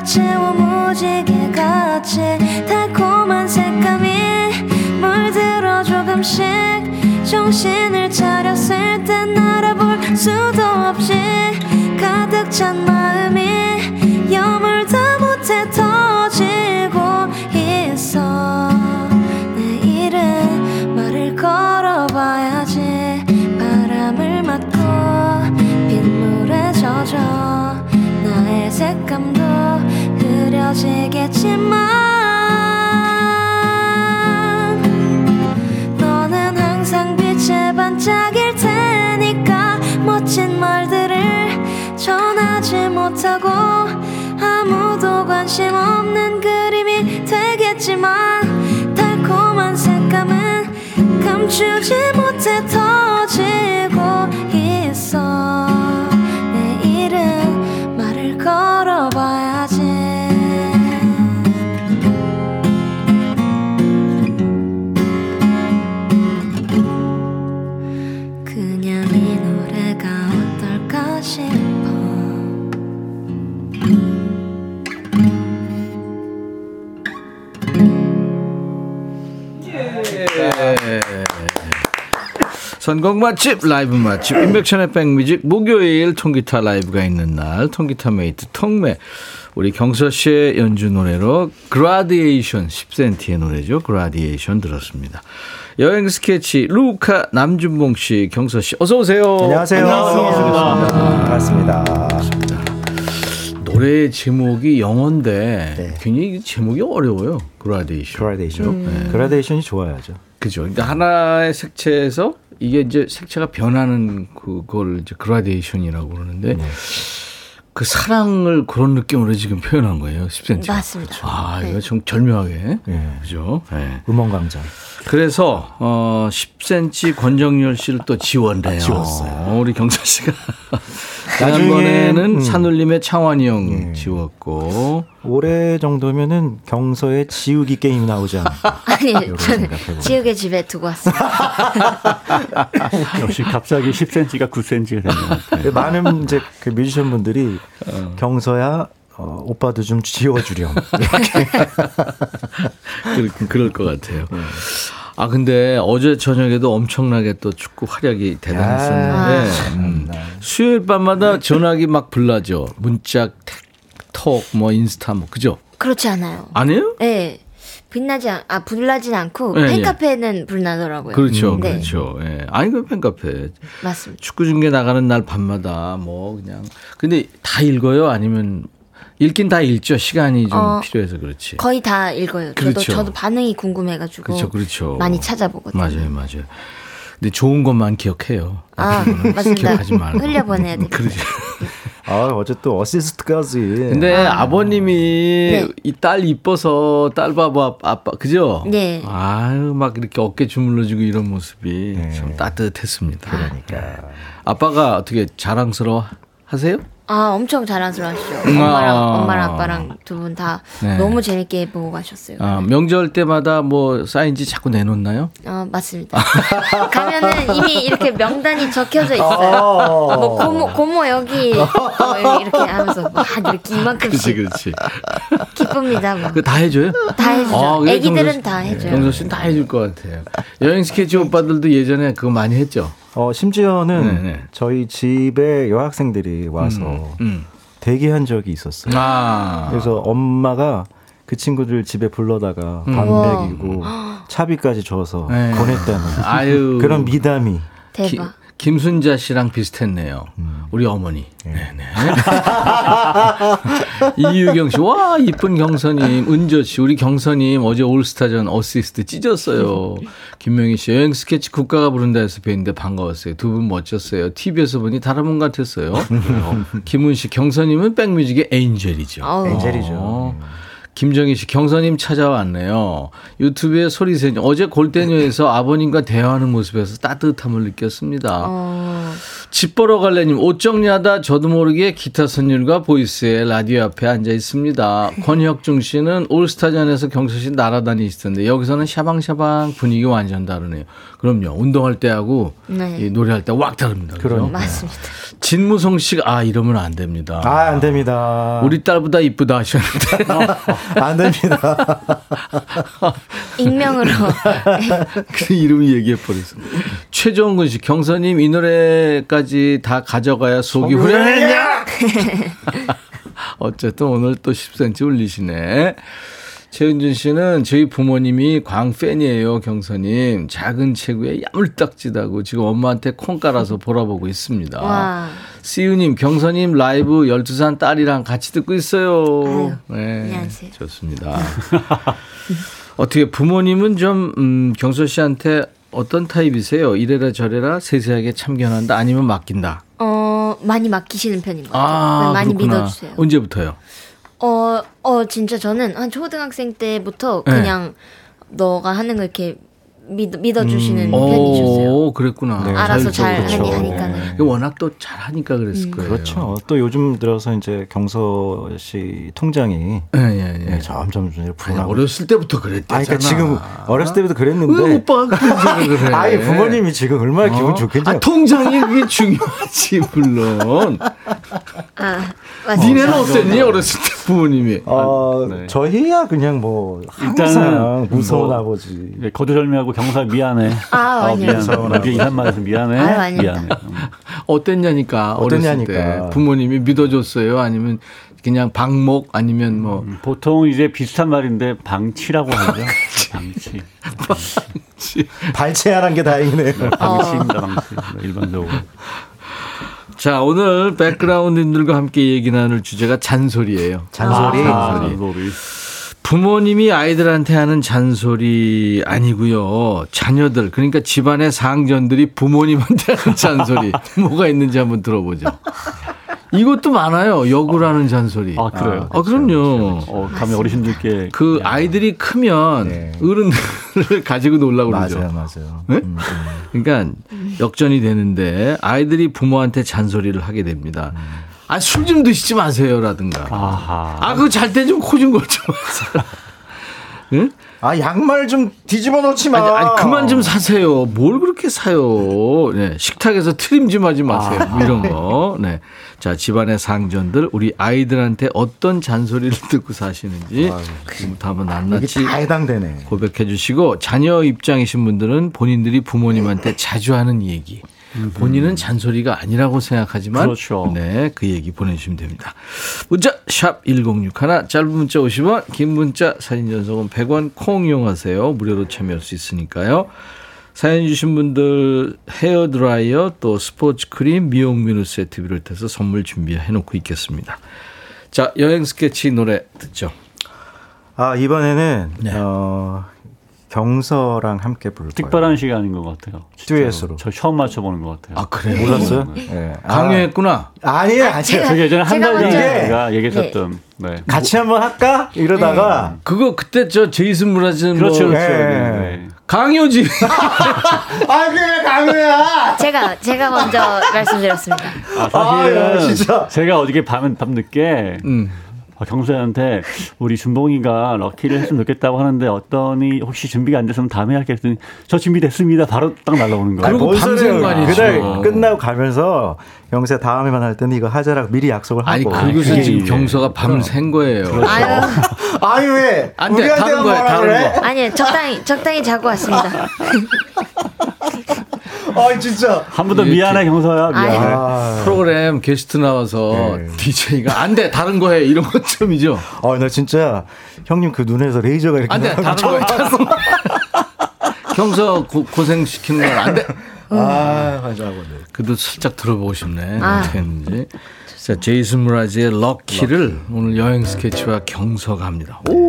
채워 무지개 같이 달콤한 색감이 물들어 조금씩 정신을 차렸을 땐 알아볼 수도 없이 가득 찬 마음이 여물다 못해 흐려지겠지만 너는 항상 빛에 반짝일 테니까 멋진 말들을 전하지 못하고 아무도 관심 없는 그림이 되겠지만 달콤한 색감은 감추지 못해 터 선곡 맛집 라이브 맛집 임백천의 백뮤직 목요일 통기타 라이브가 있는 날 통기타 메이트 통매. 우리 경서 씨의 연주 노래로 그라디에이션 10cm의 노래죠. 그라디에이션 들었습니다. 여행 스케치 루카 남준봉 씨 경서 씨 어서 오세요. 안녕하세요. 반갑습니다. 노래 제목이 영어인데 굉장히 제목이 어려워요. 그라디에이션. 그라데이션. 그라데이션이 좋아야죠. 그죠. 근데 하나의 색채에서 이게 이제 색채가 변하는 그걸 이제 그라데이션이라고 그러는데 네. 그 사랑을 그런 느낌으로 지금 표현한 거예요. 10cm. 맞습니다. 아, 네. 이거 좀 절묘하게. 네. 그죠. 네. 음원 강자. 그래서 어 10cm 권정열 씨를 또 지원해요. 지웠어요. 우리 경서 씨가 나중에, 지난번에는 음. 산울림의 창환이 형 지웠고 올해 정도면은 경서의 지우기 게임 나오지 않을까. 아니 저는. 지우개 집에 두고 왔어요. 역시 갑자기 10cm가 9cm가 되는 것 같아요. 많은 이제 그 뮤지션 분들이 어. 경서야 어, 오빠도 좀 지워주렴. 그럴, 그럴 것 같아요. 네. 아 근데 어제 저녁에도 엄청나게 또 축구 활약이 대단했었는데 음, 수요일 밤마다 전화기 막 불나죠. 문자, 톡, 뭐 인스타 뭐 그죠? 그렇지 않아요. 아니에요? 네. 빛나지 않, 아, 불나진 않고, 네, 팬카페는 불나더라고요. 그렇죠, 네. 그렇죠. 예. 아니 그 팬카페 맞습니다. 축구 중계 나가는 날 밤마다 뭐 그냥 근데 다 읽어요? 아니면 읽긴 다 읽죠. 시간이 좀 어, 필요해서 그렇지. 거의 다 읽어요. 그렇죠. 저도, 저도 반응이 궁금해가지고. 그렇죠, 그렇죠. 많이 찾아보거든요. 맞아요, 맞아요. 근데 좋은 것만 기억해요. 아, 맞습니다. 기억하지 말고. 흘려보내야 돼. 그러지. 아, 어제 또 어시스트까지. 근데 아. 버님이 네. 이딸 이뻐서 딸 봐봐 아빠 그죠? 네. 아유 막 이렇게 어깨 주물러주고 이런 모습이 네. 참 따뜻했습니다. 그러니까. 아빠가 어떻게 자랑스러워 하세요? 아, 엄청 자랑스러워하시죠. 음, 엄마랑, 아. 엄마랑 아빠랑 두 분 다 네. 너무 재밌게 보고 가셨어요. 아, 명절 때마다 뭐 사인지 자꾸 내놓나요? 어, 맞습니다. 가면은 이미 이렇게 명단이 적혀져 있어요. 어. 뭐 고모, 고모 여기, 어, 이렇게 하면서 막 이렇게 이만큼씩 그렇지. 기쁩니다. 뭐. 그다 해줘요? 다 해주죠. 아, 애기들은 씨- 다 해줘요. 경서 씨는 다 해줄 것 같아요. 여행 스케치 오빠들도 예전에 그거 많이 했죠? 어, 심지어는 네, 네. 저희 집에 여학생들이 와서 음. 대기한 적이 있었어요. 아. 그래서 엄마가 그 친구들 집에 불러다가 음. 먹이고 차비까지 줘서 네. 보냈다는 아유. 그런 미담이 기- 대박. 김순자 씨랑 비슷했네요. 우리 어머니. 네 네. 이유경 씨, 와 이쁜 경서님, 은조 씨, 우리 경서님 어제 올스타전 어시스트 찢었어요. 김명희 씨, 여행 스케치 국가가 부른다 해서 뵀는데 반가웠어요. 두 분 멋졌어요. TV에서 보니 다른 분 같았어요. 김은 씨, 경선님은 백뮤직의 에인젤이죠. 아우. 엔젤이죠. 어. 김정희 씨, 경선님 찾아왔네요. 유튜브에 소리새녀. 어제 골대녀에서 아버님과 대화하는 모습에서 따뜻함을 느꼈습니다. 어, 집 보러 갈래님, 옷 정리하다 저도 모르게 기타 선율과 보이스에 라디오 앞에 앉아 있습니다. 권혁중 씨는 올스타전에서 경서 씨 날아다니시던데 여기서는 샤방샤방 분위기 완전 다르네요. 그럼요. 운동할 때하고 네. 이 노래할 때 확 다릅니다. 그죠? 맞습니다. 진무성 씨가 아 이러면 안 됩니다. 아, 안 됩니다. 우리 딸보다 이쁘다 하셨는데 안 됩니다. 익명으로. 그 이름이 얘기해 버렸어. 최정근 씨, 경선님 이 노래까지 다 가져가야 속이 후련했냐? 어쨌든 오늘 또 10cm 올리시네. 최은준 씨는 저희 부모님이 광팬이에요, 경선님. 작은 체구에 야물딱지다고 지금 엄마한테 콩 깔아서 보라보고 있습니다. 와. 시우님, 경선님 라이브 12살 딸이랑 같이 듣고 있어요. 네, 안녕하세요. 좋습니다. 어떻게 부모님은 좀, 음, 경서 씨한테 어떤 타입이세요? 이래라 저래라 세세하게 참견한다 아니면 맡긴다? 어, 많이 맡기시는 편인 것 같아요. 아, 많이 그렇구나. 믿어주세요. 언제부터요? 어, 어, 진짜 저는 한 초등학생 때부터 네. 그냥 너가 하는 거 이렇게 믿, 믿어주시는 음. 편이셨어요. 오, 그랬구나. 네, 알아서 잘 자율적으로. 하니, 하니까는. 네. 워낙 또 잘하니까 그랬을 거예요. 그렇죠. 또 요즘 들어서 이제 경서 씨 통장이 예, 예, 예. 네, 점점 불안하고. 어렸을 때부터 그랬대잖아. 아니, 그러니까 지금 어렸을 때부터 그랬는데. 왜 오빠가 해? 아니, 부모님이 지금 얼마나 기분 어? 좋겠냐. 아, 통장이 그게 중요하지, 물론. 아, 맞습니다. 니네는 어땠니? 어렸을 때 부모님이. 어, 네. 저희야 그냥 뭐 항상 일단은 무서운 뭐 아버지. 예, 거두절미하고 경사 미안해. 아, 어, 아니요. 미안해. 이게 이산만해서 미안해. 아닙니다. 미안해. 음. 어땠냐니까. 어땠냐니까. 어렸을 때 부모님이 믿어줬어요? 아니면 그냥 방목 아니면 뭐. 음, 보통 이제 비슷한 말인데 방치라고 하죠. 방치. 발췌하는 게 다행이네요. 방치입니다. 방치. 일반적으로. 자, 오늘 백그라운드님들과 함께 얘기 나눌 주제가 잔소리예요. 잔소리. 아, 잔소리. 잔소리. 부모님이 아이들한테 하는 잔소리 아니고요. 자녀들 그러니까 집안의 상전들이 부모님한테 하는 잔소리 뭐가 있는지 한번 들어보죠. 이것도 많아요. 역으라는 잔소리. 아, 그래요? 아, 그럼요. 어, 감히 어르신들께. 그 아이들이 크면 네. 어른들을 가지고 놀라고 그러죠. 맞아요, 맞아요. 네? 음, 음. 그러니까 역전이 되는데 아이들이 부모한테 잔소리를 하게 됩니다. 아, 술 좀 드시지 마세요라든가. 아하. 아, 그거 잘 때 좀 코 좀 걸지 마세요. 응? 아, 양말 좀 뒤집어 놓지 마. 아니, 아니, 그만 좀 사세요. 뭘 그렇게 사요. 네, 식탁에서 트림 좀 하지 마세요. 뭐 이런 거. 네. 자, 집안의 상전들, 우리 아이들한테 어떤 잔소리를 듣고 사시는지 지금부터 한번 낱낱이 다 해당되네. 고백해 주시고, 자녀 입장이신 분들은 본인들이 부모님한테 자주 하는 얘기. 본인은 잔소리가 아니라고 생각하지만 그렇죠. 네, 그 얘기 보내주시면 됩니다. 문자 샵 1061, 짧은 문자 50원, 긴 문자 사진 전송은 100원 콩 이용하세요. 무료로 참여할 수 있으니까요. 사연 주신 분들 헤어 드라이어 또 스포츠 크림 미용 미누 세트 비롯해서 선물 준비해 놓고 있겠습니다. 자, 여행 스케치 노래 듣죠. 아, 이번에는 네. 어, 경서랑 함께 부를 거예요. 특별한 시간인 것 같아요. 듀엣으로. 저 처음 맞춰보는 것 같아요. 아, 그래요? 몰랐어요? 네. 네. 아, 강요했구나. 아니에요, 아니에요. 제가- 저기 예전에 한 달 전에 제가 얘기했었던. 네. 같이 한번 할까? 이러다가 그거 그때 저 제이슨 무라즈는 그렇죠, 뭐 그렇죠. 네. 네. 네. 강요지. 아, 그래 강우야. 제가, 제가 먼저 말씀드렸습니다. 아, 사실은 아, 야, 진짜. 제가 어저께 밤, 밤 늦게 음. 아, 경수한테 우리 준봉이가 럭키를 했으면 좋겠다고 하는데 어떠니 혹시 준비가 안 됐으면 다음에 할게 했더니 저 준비됐습니다. 바로 딱 날라오는 거예요. 그리고 뭔 밤샌. 거 아니죠. 그날 끝나고 가면서 영세 다음에만 할 때는 이거 하자라고 미리 약속을 아니 하고. 그것은 그게 지금 경서가 밤을 샌 거예요. 아유, 아니 왜? 안 돼, 우리한테 다른 거야, 다른 그래? 거. 아니, 적당히, 적당히 자고 왔습니다. 아 진짜. 한 번 더 미안해 경서야 미안해. 아유. 아, 프로그램 게스트 나와서 네. DJ가 안 돼 다른 거 해 이런 것쯤이죠. 아, 나 진짜 형님 그 눈에서 레이저가 이렇게 안 돼 다른 거 해. 경서 고, 고생시키는 건 안 돼. 아, 맞아, 맞아. 그래도 살짝 들어보고 싶네. 아. 어떻게 했는지. 자, 제이슨 무라즈의 럭키를 오늘 여행 스케치와 경서가 합니다. 오.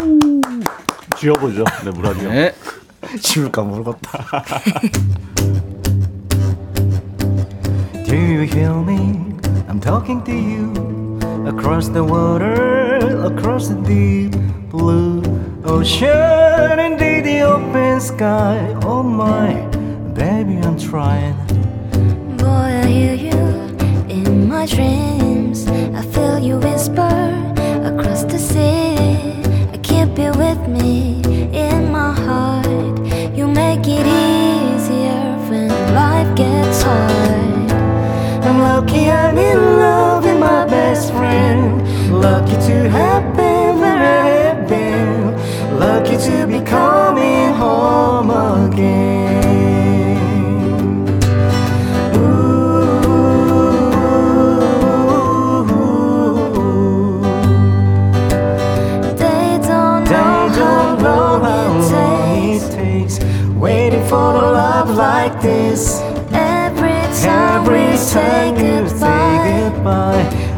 지어보죠. 네 무라디요. 네. 지울까 모르겠다. You hear me? I'm talking to you across the water, across the deep blue ocean and the open sky. Oh my, baby, I'm trying. Boy, I hear you in my dreams. I feel you whisper I'm I'm in love with my best friend. Lucky to have been where I have been. Lucky to be coming home again. They don't don't know how long it takes waiting for a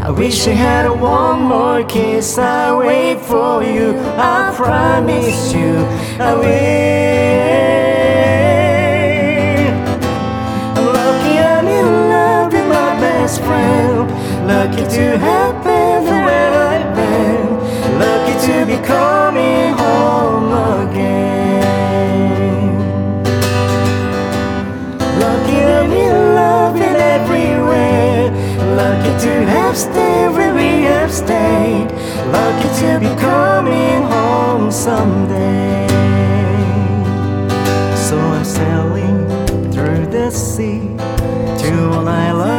I wish I had one more kiss. I wait for you. I promise you, I will. I'm lucky I'm in love with my best friend. Lucky to have to be coming home someday. So I'm sailing through the sea to an island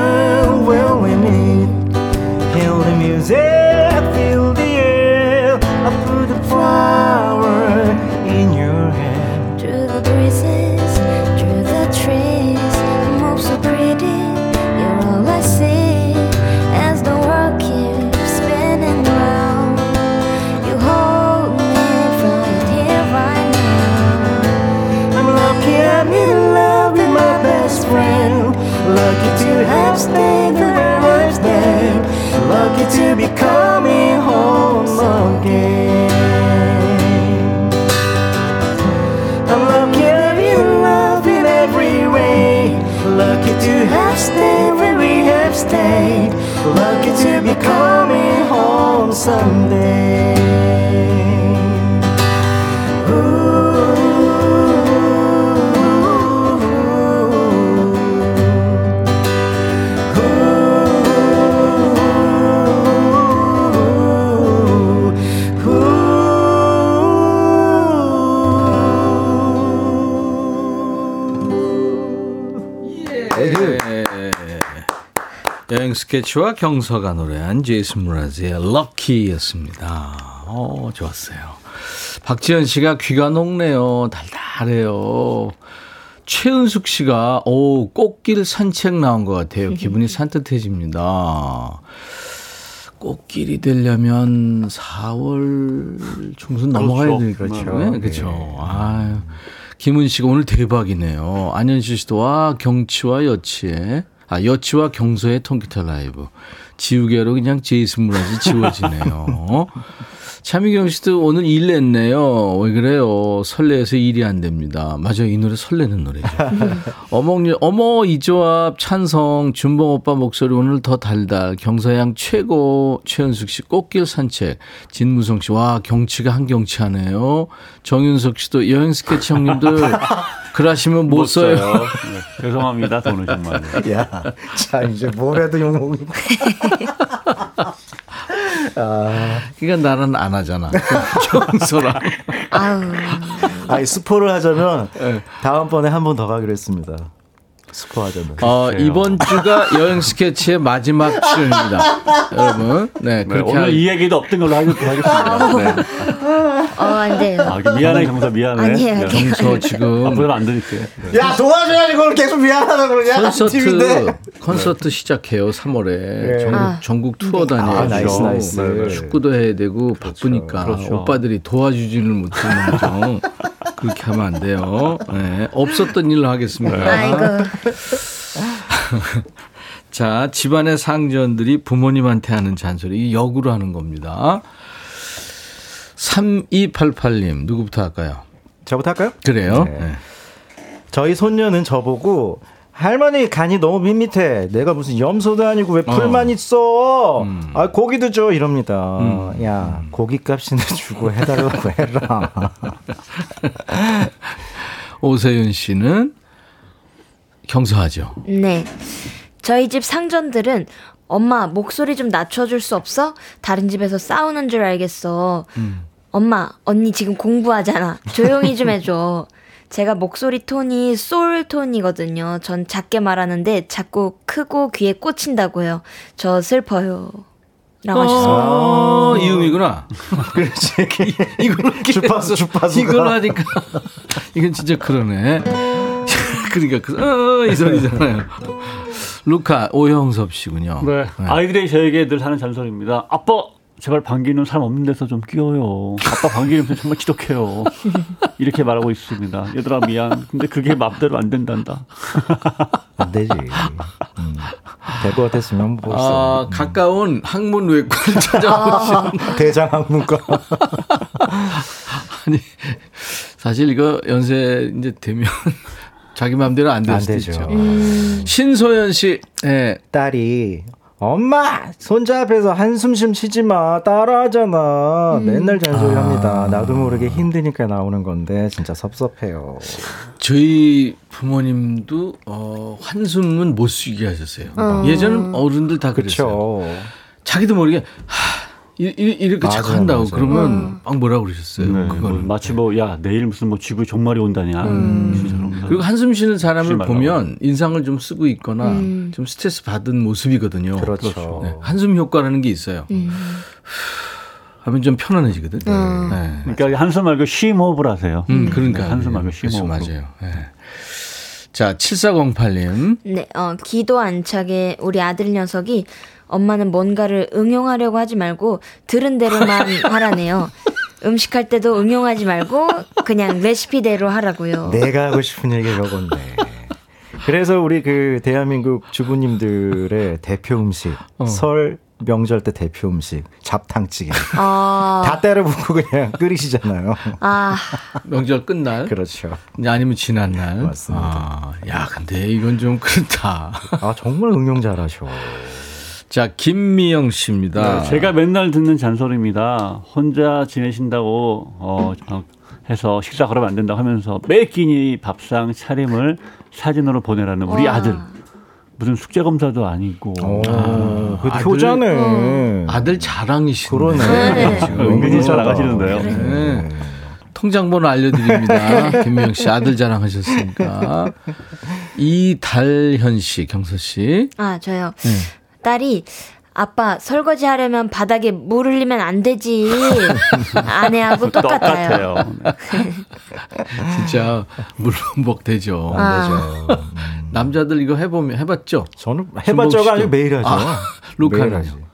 여행 스케치와 경서가 노래한 제이슨 무라즈의 럭키였습니다. 어, 좋았어요. 박지현 씨가 귀가 녹네요. 달달해요. 최은숙 씨가 오 꽃길 산책 나온 것 같아요. 기분이 산뜻해집니다. 꽃길이 되려면 4월 중순 넘어가야 그렇죠. 되겠죠. 그렇죠. 네, 그렇죠. 아유. 김은 씨가 오늘 대박이네요. 안현실 씨도 와 경치와 여치에 아 여치와 경서의 통기타 라이브 지우개로 그냥 제이슨 무라지 지워지네요. 차미경 씨도 오늘 일 냈네요. 왜 그래요? 설레서 일이 안 됩니다. 맞아요. 이 노래 설레는 노래죠. 어몽님, 어머, 이 조합 찬성. 준봉 오빠 목소리 오늘 더 달달. 경서양 최고. 최은숙 씨 꽃길 산책. 진무성 씨, 와, 경치가 한 경치 하네요. 정윤석 씨도 여행 스케치 형님들 그러시면 못 써요. 네, 죄송합니다. 돈은 정말. 야, 자 이제 뭘 해도 욕먹는 아, 그러니까 나는 안 하잖아. 경서랑. 아우. 아니 스포를 하자면 다음번에 한 번 더 가기로 했습니다. 스포 하자면. 어, 이번 주가 여행 스케치의 마지막 출연입니다. 여러분. 네, 네, 그렇게 오늘 할- 이 얘기도 없던 걸로 하겠- 하겠습니다. 네. 어, 안 돼요. 아, 미안해, 경서 미안해. 아니에요, 네. 경서 지금 앞으로는 안 드릴게요. 네. 야 도와줘야지 그걸 계속 미안하다 그러냐? 콘서트 팀인데. 콘서트 시작해요. 3월에 전국, 아. 전국 투어 다녀요. 아, 나이스, 나이스. 네, 네. 축구도 해야 되고 바쁘니까 그렇죠. 오빠들이 도와주지를 못하는 점 그렇게 하면 안 돼요. 네, 없었던 일로 하겠습니다. 아이고. 자, 집안의 상전들이 부모님한테 하는 잔소리 이 역으로 하는 겁니다. 3288님 누구부터 할까요? 저부터 할까요? 그래요? 네. 네. 저희 손녀는 저보고 할머니 간이 너무 밋밋해. 내가 무슨 염소도 아니고 왜 풀만 있어? 아 고기도 줘 이럽니다. 야 고기 값이나 주고 해달라고 해라. 오세윤 씨는 경사하죠. 네. 저희 집 상전들은 엄마 목소리 좀 낮춰줄 수 없어? 다른 집에서 싸우는 줄 알겠어. 엄마 언니 지금 공부하잖아. 조용히 좀 해줘. 제가 목소리 톤이 소울 톤이거든요. 전 작게 말하는데 자꾸 크고 귀에 꽂힌다고요. 저 슬퍼요. 라고 하셨어요. 어, 이음이구나. 그렇지. 이거는 주파수 주파수가. 이걸 하니까 이건 진짜 그러네. 그러니까 그, 어, 이 소리잖아요. 루카 오형섭 씨군요. 네. 아이들이 저에게 늘 하는 잔소리입니다. 아빠 제발 반기는 사람 없는 데서 좀 끼워요. 아빠 반기는 정말 지독해요. 이렇게 말하고 있습니다. 얘들아 미안. 근데 그게 맘대로 안 된단다. 안 되지. 음. 될것 같았으면 뭐 벌써. 아, 가까운 학문 외과를 찾아오신 대장학문과. 아니 사실 이거 연세 이제 되면 자기 마음대로 안될안 수도 되죠. 있죠. 음. 신소연 씨, 예. 딸이 엄마 손자 앞에서 한숨 좀 쉬지 마 따라하잖아 음. 맨날 잔소리 아. 합니다 나도 모르게 힘드니까 나오는 건데 진짜 섭섭해요 저희 부모님도 어, 한숨은 못 쉬게 하셨어요. 어. 예전 어른들 다 그랬어요. 자기도 모르게 하, 이, 이- 이렇게 맞아요, 자꾸 한다고 맞아요. 그러면 막 뭐라 그러셨어요. 네, 그거는. 뭐 마치 뭐 야 내일 무슨 뭐 지구에 종말이 온다냐. 진짜로. 그리고 한숨 쉬는 사람을. 보면 인상을 좀 쓰고 있거나 음. 좀 스트레스 받은 모습이거든요. 그렇죠. 네, 한숨 효과라는 게 있어요. 음. 하면 좀 편안해지거든. 음. 네. 그러니까 한숨 말고 쉼호흡을 하세요. 음, 그러니까. 네, 한숨 말고 그렇죠, 쉼호흡. 맞아요. 네. 자, 7408님. 네, 어, 기도 안착에 우리 아들 녀석이 엄마는 뭔가를 응용하려고 하지 말고 들은 대로만 하라네요. 음식할 때도 응용하지 말고 그냥 레시피대로 하라고요. 내가 하고 싶은 얘기가 이건데 그래서 우리 그 대한민국 주부님들의 대표 음식 어. 설 명절 때 대표 음식 잡탕찌개 아, 다 때려 붓고 그냥 끓이시잖아요 아, 명절 끝날. 그렇죠 아니면 지난 날. 맞습니다. 아, 야, 근데 이건 좀 그렇다. 아 정말 응용 잘하셔 자, 김미영 씨입니다. 네, 제가 맨날 듣는 잔소리입니다. 혼자 지내신다고 어, 어, 해서 식사 그러면 안 된다고 하면서 매 끼니 밥상 차림을 사진으로 보내라는 우리 와. 아들. 무슨 숙제 검사도 아니고. 오, 그래도 아들- 효자네 아들 자랑이시네. 그러네. 네. 지금. 은근히 잘 나가시는데요. 네. 통장 번호 알려드립니다. 김미영 씨 아들 자랑하셨으니까. 이달현 씨, 경서 씨. 아, 저요. 네. 딸이 아빠 설거지 하려면 바닥에 물 흘리면 안 되지. 아내하고 똑같아요. 똑같아요. 진짜 물범벅 되죠. 아. 되죠. 남자들 이거 해보면 해봤죠? 저는 해봤자가 아니고 매일 하죠 아, 루카는.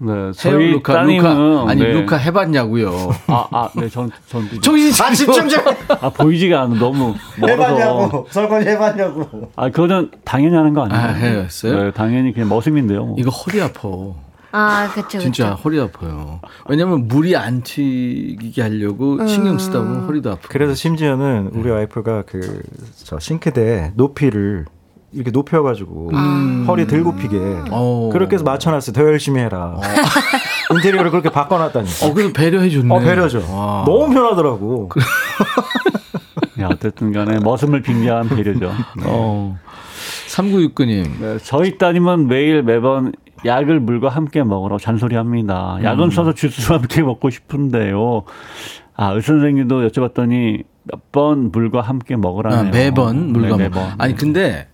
네, 저희 루카, 따님은 루카. 아니 네. 루카 해봤냐고요. 아, 아, 네, 전, 전 정신 아 집중 좀 아 보이지가 않아 너무 멀어서. 해봤냐고 설거지 해봤냐고 아, 그거는 당연히 하는 거 아니에요? 아, 해봤어요? 네, 당연히 그냥 머슴인데요. 뭐. 이거 허리 아파. 아, 그쵸, 진짜 그쵸. 허리 아파요. 왜냐면 물이 안 튀기게 하려고 신경 쓰다 보면 허리도 아프고. 그래서 심지어는 우리 와이프가 그 저 싱크대 높이를 이렇게 높여가지고 허리 들고 피게 어. 그렇게 해서 맞춰놨어요. 더 열심히 해라. 인테리어를 그렇게 바꿔놨다니. 어, 그래서 배려해 줬네. 어 배려죠. 와. 너무 편하더라고. 야, 어쨌든 간에 머슴을 빙자한 배려죠. 어. 3969님. 네, 저희 따님은 매일 매번 약을 물과 함께 먹으라고 잔소리합니다. 약은 음. 써서 주스와 함께 먹고 싶은데요. 아, 의 선생님도 여쭤봤더니 몇 번 물과 함께 먹으라네요. 아, 매번 물과 네, 먹- 매번. 아니 근데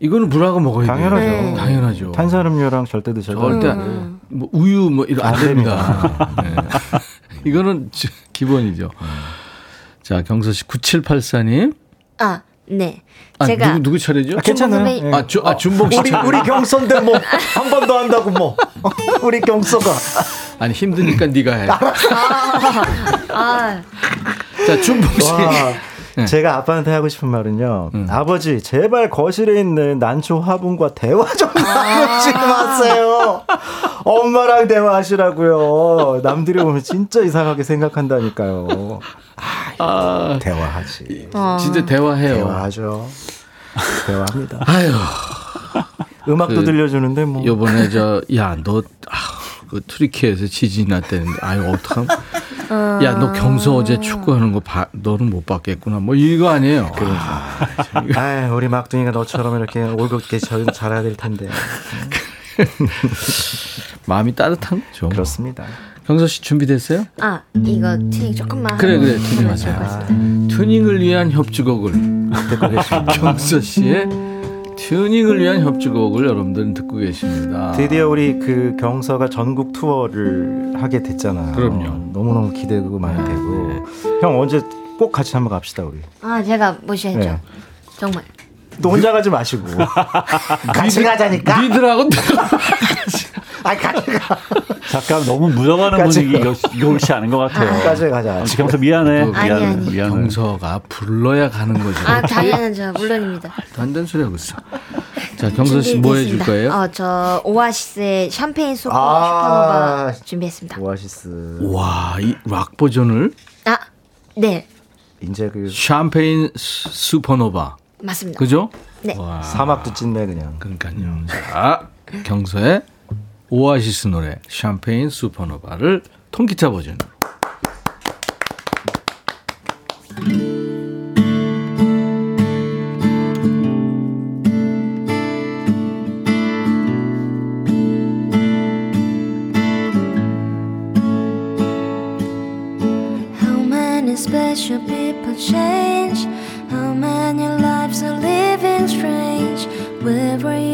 이거는 물하고 먹어야 돼요. 당연하죠. 네. 당연하죠. 탄산음료랑 절대 드셔도 절대 음. 뭐 우유 뭐 이런 안 안 됩니다. 네. 이거는 지- 기본이죠. 자 경서 씨 9784님. 아, 네. 아, 제가 누구 누구 차례죠? 아, 괜찮아요. 선배님. 예. 아, 주, 아 준봉 씨 우리 차례. 우리 경서인데 뭐 한 번 더 한다고 뭐 우리 경서가 아니 힘드니까 네가 해. 아, 자 준봉 씨. 와, 네. 제가 아빠한테 하고 싶은 말은요. 음. 아버지, 제발 거실에 있는 난초 화분과 대화 좀 나누지 마세요. 엄마랑 대화하시라고요. 남들이 보면 진짜 이상하게 생각한다니까요. 아, 대화하지. 어. 진짜 대화해요. 대화하죠. 대화합니다. 아유. 음악도 그 들려주는데 뭐. 요번에 저 야 너 아, 그 트리키에서 지진이 났다는데 아유 어떡함? 야 너 경서 어제 축구하는 거 봐, 너는 못 봤겠구나. 뭐 이거 아니에요. 그러니까. 아, 우리 막둥이가 너처럼 이렇게 올곧게 잘- 자라야 될 텐데. 마음이 따뜻한 거죠. 그렇습니다. 경서 씨 준비됐어요? 아 이거 튜닝 조금만 그래 그래. 튜닝 하세요 아, 튜닝을 위한 협주곡을 듣고 계십니다. 경서 씨의 튜닝을 위한 협주곡을 여러분들은 듣고 계십니다 드디어 우리 그 경서가 전국 투어를 하게 됐잖아요. 그럼요. 너무너무 기대되고 많이 되고. 형 언제 꼭 같이 한번 갑시다 우리. 아 제가 모셔야죠 네. 정말 또 혼자 가지 마시고. 같이 가자니까. 니들하고 아 같이 가. 잠깐 너무 묻어가는 분위기 이거 이거 옳지 않은 것 같아요. 까지 가자. 경서 미안해. 또 아니, 미안해. 아니. 미안해. 경서가 불러야 가는 거죠 아 당연하죠 물론입니다 안 되는 소리 하고 있어 자 경서 씨 뭐 해줄. 거예요? 어, 저 오아시스의 샴페인 아. 슈퍼노바 준비했습니다. 오아시스. 와, 이 락 버전을 아, 네, 이제 그 Champagne 스- Supernova. 맞습니다. 그죠? 네. 와, 사막도 찢네 그냥. 그러니까요. 자, 경서의 오아시스 노래 Champagne Supernova를 통기타 버전. How many special people change? Strange? Where were you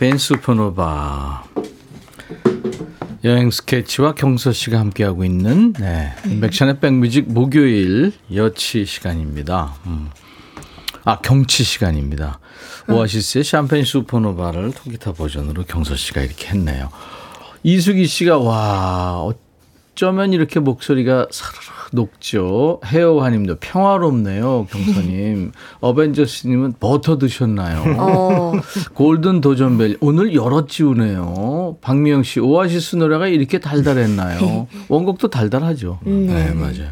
Champagne Supernova. 여행 스케치와 경서 씨가 함께하고 있는 네. 백션의 백뮤직 목요일 여치 시간입니다. 음. 아 경치 시간입니다. 오아시스의 Champagne Supernova를 통기타 버전으로 경서 씨가 이렇게 했네요. 이수기 씨가 와 어쩌면 이렇게 목소리가 사르르 녹죠. 헤어화님도 평화롭네요, 경서님. 어벤져스님은 버터 드셨나요? 어. 골든 도전벨 오늘 여러 찌우네요. 박미영 씨 오아시스 노래가 이렇게 달달했나요? 원곡도 달달하죠. 음, 네, 네. 맞아요.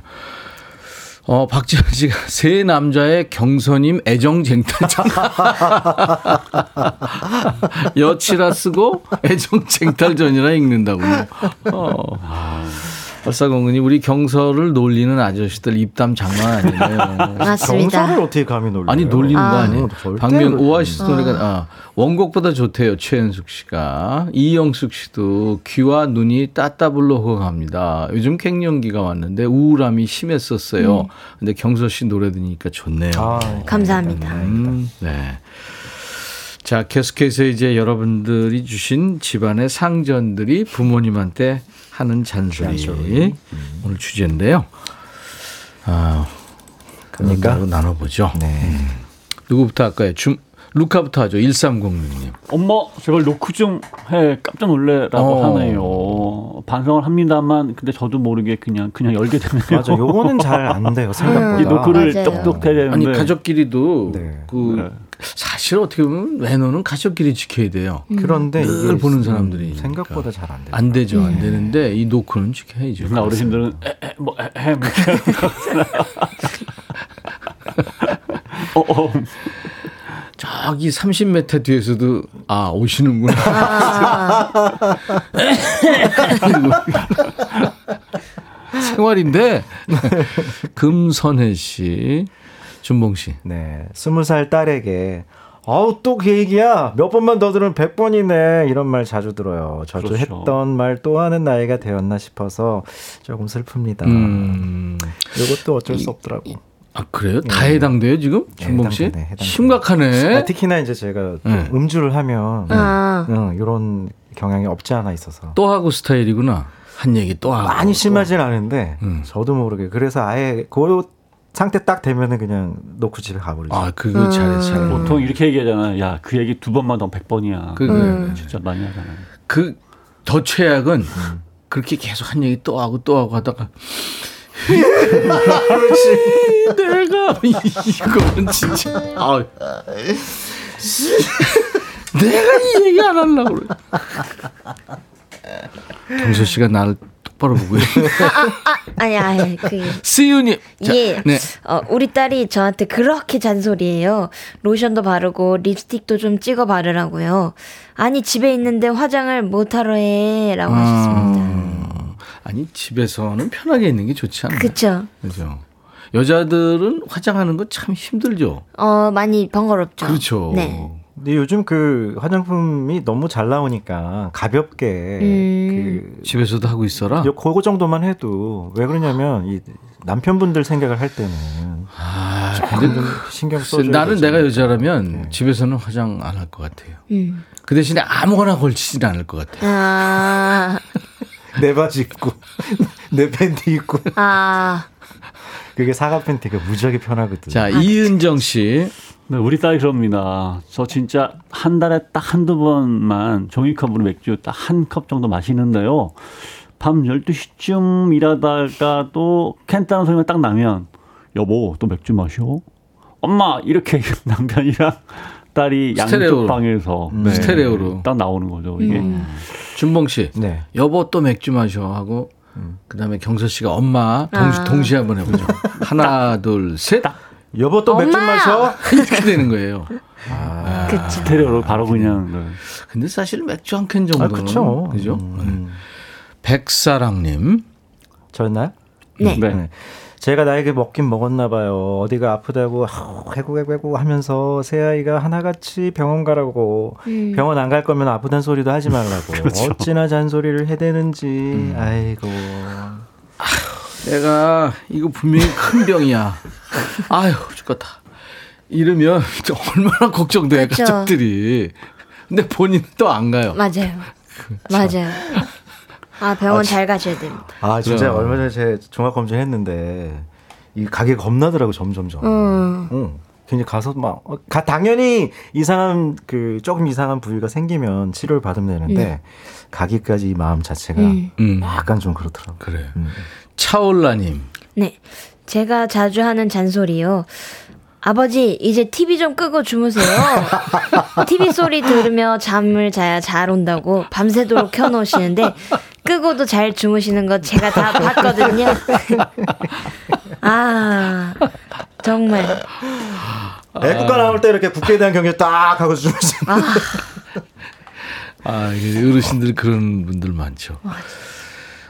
어, 박지현 씨가 새 남자의 경서님 애정 쟁탈전. 여치라 쓰고 애정 쟁탈전이라 읽는다고요. 어. 벌사공은이 우리 경서를 놀리는 아저씨들 입담 장난 아니네요. 맞습니다. 경서를 어떻게 감히 놀려요? 아니 놀리는 거 아. 아니에요. 절대 박명 그렇지. 오아시스 노래가 아, 원곡보다 좋대요. 최현숙 씨가 이영숙 씨도 귀와 눈이 따따블로 호강합니다. 요즘 갱년기가 왔는데 우울함이 심했었어요. 음. 근데 경서 씨 노래 들으니까 좋네요. 아, 감사합니다. 음, 네. 자, 계속해서 이제 여러분들이 주신 집안의 상전들이 부모님한테 하는 잔소리. 오늘 주제인데요. 아, 그러니까 나눠보죠. 음. 누구부터 할까요? 중, 루카부터 하죠. 1306님. 엄마 제발 노크 좀 해 깜짝 놀래라고 어. 하네요. 반성을 합니다만 근데 저도 모르게 그냥 그냥 열게 되네요. 맞아, 요거는 잘 안 돼요, 생각보다. 이 노크를 맞아요. 똑똑해야 되는데 아니, 가족끼리도 네. 그 네. 사실 어떻게 보면 외노는 가족끼리 지켜야 돼요. 그런데 늘 보는 사람들이 생각보다 잘 안 돼요. 안 되죠. 안 되는데 이 노크는 지켜야죠. 나 어르신들은 뭐해뭐 이렇게 하는 거 있잖아요. 어, 어. 저기 30m 뒤에서도 아 오시는구나. 생활인데 금선혜 씨, 준봉 씨. 네, 스무 살 딸에게 아우 또 그 얘기야 몇 번만 더 들으면 백 번이네 이런 말 자주 들어요. 저도 그렇죠. 했던 말 또 하는 나이가 되었나 싶어서 조금 슬픕니다. 음. 이것도 어쩔 수 없더라고. 아 그래요? 다 해당돼요 지금 네, 준봉 씨? 해당되네, 해당되네. 심각하네. 아, 특히나 이제 제가 또 네. 음주를 하면 아. 응, 이런 경향이 없지 않아 있어서 또 하고 스타일이구나. 한 얘기 또 하고. 많이 심하진 않은데 음. 저도 모르게 그래서 아예 그 상태 딱 되면은 그냥 놓고 집에 가버리죠. 아 그거 잘해 잘해. 보통 이렇게 얘기하잖아. 야 그 얘기 두 번만 더 백 번이야. 그게 음. 진짜 많이 하잖아요. 그더 최악은 그렇게 계속 한 얘기 또 하고 또 하고 하다가 내가 이거는 진짜 아 내가 이 얘기 안 하려고 그래. 경서 씨가 나를 똑바로 보고 있네. 아니, 아니, 그. 시윤이 자, 예. 네. 어, 우리 딸이 저한테 그렇게 잔소리해요. 로션도 바르고 립스틱도 좀 찍어 바르라고요. 아니 집에 있는데 화장을 못 하러 해라고 하셨습니다. 아, 아니 집에서는 편하게 있는 게 좋지 않나요? 그쵸? 그죠. 여자들은 화장하는 거 참 힘들죠. 어 많이 번거롭죠. 그렇죠. 네. 근데 요즘 그 화장품이 너무 잘 나오니까 가볍게 음. 그 집에서도 하고 있어라. 요- 그거 정도만 해도 왜 그러냐면 이 남편분들 생각을 할 때는 아, 조금 좀 신경 글쎄, 써줘야 나는 되죠. 내가 여자라면 네. 집에서는 화장 안 할 것 같아요. 음. 그 대신에 아무거나 걸치진 않을 것 같아요. 아, 내 바지 입고 내 팬티 입고 아, 그게 사각 팬티가 무지하게 편하거든. 자, 이은정 씨. 네, 우리 딸이 그럽니다. 저 진짜 한 달에 딱 한두 번만 종이컵으로 맥주 딱 한 컵 정도 마시는데요. 밤 12시쯤 일하다가 또 캔 따는 소리가 딱 나면 여보 또 맥주 마셔? 엄마 이렇게 남편이랑 스테레오로. 양쪽 방에서 음, 스테레오로. 딱 나오는 거죠. 이게 준봉 씨. 네. 여보 또 맥주 마셔 하고 그다음에 경서 씨가 엄마 동시, 아. 동시에 한번 해보죠. 하나, 둘, 셋. 여보 또 맥주! 마셔? 이렇게 되는 거예요. 그쵸. 스테레오로 바로 그냥 네. 근데 사실 맥주 한 캔 정도는 아, 그쵸. 그죠? 음. 백사랑님. 저였나요? 네. 네. 네. 제가 나에게 먹긴 먹었나 봐요. 어디가 아프다고 해고해고 하면서 새 아이가 하나같이 병원 가라고 음. 병원 안 갈 거면 아프단 소리도 하지 말라고 그렇죠. 어찌나 잔소리를 해대는지 음. 아이고 내가 이거 분명히 큰 병이야. 아유 죽겠다. 이러면 저 얼마나 걱정돼 그쵸. 가족들이. 근데 본인 또 안 가요. 맞아요. 맞아요. 아 병원 잘 가셔야 됩니다. 아 진짜 그럼. 얼마 전에 제 종합 검진 했는데 이 가게 겁나더라고 점점점. 음. 응. 괜히 가서 막 어, 가, 당연히 이상한 그 조금 이상한 부위가 생기면 치료를 받으면 되는데 가기까지 이 마음 자체가 음. 음. 약간 좀 그렇더라고. 그래. 음. 차올라님. 네. 제가 자주 하는 잔소리요. 아버지, 이제 TV 좀 끄고 주무세요. TV 소리 들으며 잠을 자야 잘 온다고 밤새도록 켜놓으시는데, 끄고도 잘 주무시는 거 제가 다 봤거든요. 아, 정말. 애국가 나올 때 이렇게 국회에 대한 경기 딱 하고 주무시는. 아, 아, 이게 어르신들 그런 분들 많죠.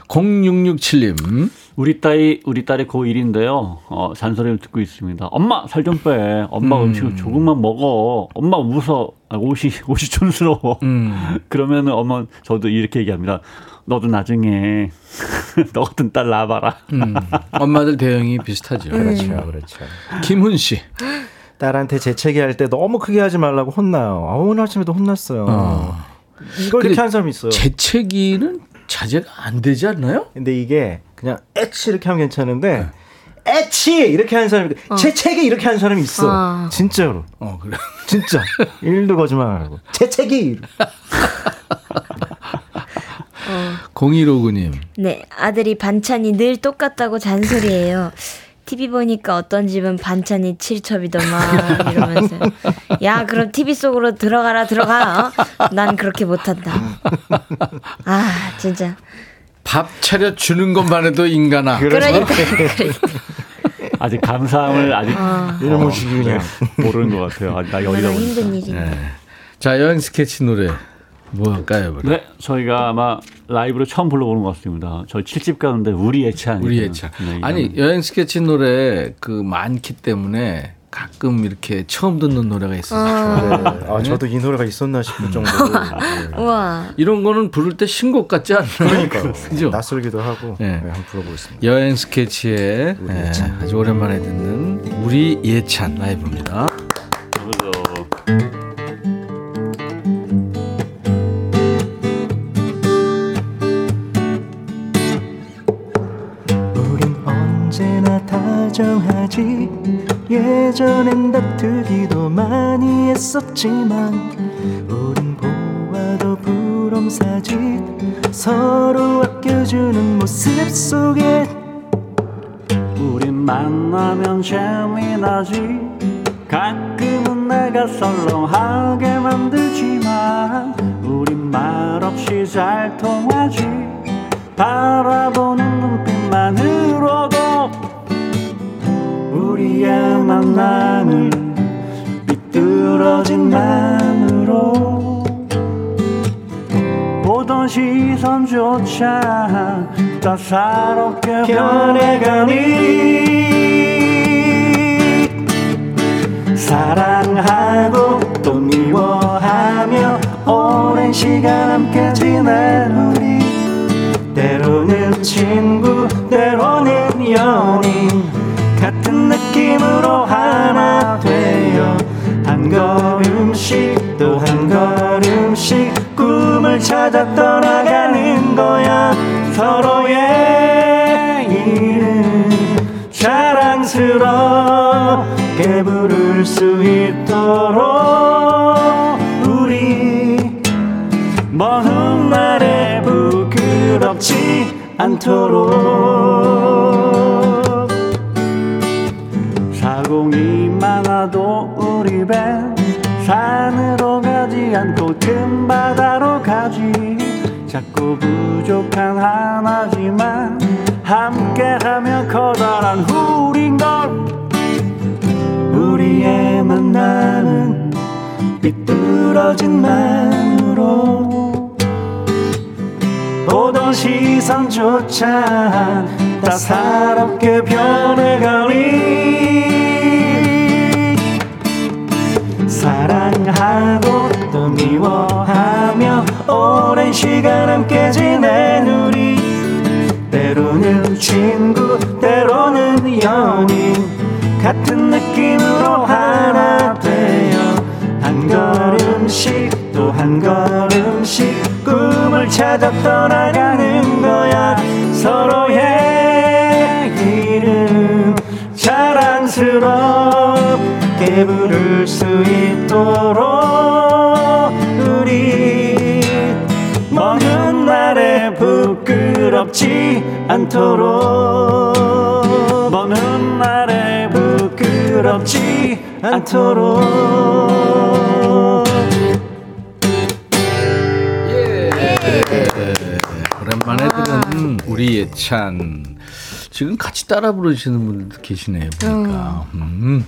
0667님. 우리 딸이 우리 딸이 고1인데요. 어, 잔소리를 듣고 있습니다. 엄마 살 좀 빼. 엄마 음. 식을 조금만 먹어. 엄마 웃어. 아, 옷이 옷이 촌스러워. 그러면은 엄마 저도 이렇게 얘기합니다. 너도 나중에 너 같은 딸 낳아봐라. 음, 엄마들 대응이 비슷하죠. 그렇죠, 그렇죠. 김훈 씨. 딸한테 재채기 할 때 너무 크게 하지 말라고 혼나요. 아, 오늘 아침에도 혼났어요. 어. 이걸 이렇게 한 사람이 있어요. 재채기는 자제가 안 되지 않나요? 근데 이게 그냥 에치 이렇게 하면 괜찮은데 에치 이렇게 하는 사람이 재채기 이렇게 하는 사람이 있어. 어. 진짜로. 어, 그래. 진짜. 일도 거짓말 안 하고. 재채기. 0159님. 네. 아들이 반찬이 늘 똑같다고 잔소리해요. TV 보니까 어떤 집은 반찬이 칠첩이더만 이러면서 야 그럼 TV 속으로 들어가라 들어가 어? 난 그렇게 못한다 아 진짜 밥 차려 주는 것만 해도 인간아. 그러니까 아직 감사함을 아직 아. 이런 식이 그냥. 모르는 것 같아요. 아, 나 여기다. 힘든 일인데 네. 자, 여행 스케치 노래. 뭐 할까요, 이번에? 네, 저희가 아마 라이브로 처음 불러보는 것 같습니다. 저희 7집 가는데 우리 예찬. 우리 예찬. 네, 아니, 여행 스케치 노래 그 많기 때문에 가끔 이렇게 처음 듣는 노래가 있어서 좋아요. 네. 아, 저도 이 노래가 있었나 싶을 정도로. 네. 우와 이런 거는 부를 때 신곡 같지 않나요? 그러니까요. 그죠? 낯설기도 하고. 네. 네, 한번 불러보겠습니다. 여행 스케치의 예, 아주 오랜만에 듣는 우리 예찬 라이브입니다. 우린 언제나 다정하지 예전엔 다투기도 많이 했었지만 우린 보아도 부럼사지 서로 아껴주는 모습 속에 우린 만나면 재미나지. 가끔은 내가 썰렁하게 만들지만 우린 말없이 잘 통하지. 바라보는 눈빛 우리의 만남을 삐뚤어진 마음으로 보던 시선조차 따사롭게 변해가니 사랑하고 또 미워하며 오랜 시간 함께 지낸 우리 때로는 친구 때로는 연인 걸음씩 또 한 걸음씩 꿈을 찾아 떠나가는 거야. 서로의 이름 자랑스럽게 부를 수 있도록 우리 먼 훗날에 부끄럽지 않도록. 사공이 많아도 우리 배 산으로 가지 않고 큰 바다로 가지. 자꾸 부족한 하나지만 함께하며 커다란 우린 걸 우리의 만남은 삐뚤어진 마음으로 보던 시선조차 따사롭게 변해가니 사랑 하고 또 미워하며 오랜 시간 함께 지낸 우리. 때로는 친구 때로는 연인. 같은 느낌으로 하나 되어 한 걸음씩 또 한 걸음씩 꿈을 찾아 떠나가는 거야. 서로의 이름 자랑스 럽게 부를 수 있도록 우리 먼 훗날에 부끄럽지 않도록 부끄럽지 않도록 오랜만에 들은 우리 예찬. 지금 같이 따라 부르시는 분들도 계시네요, 보니까. 음.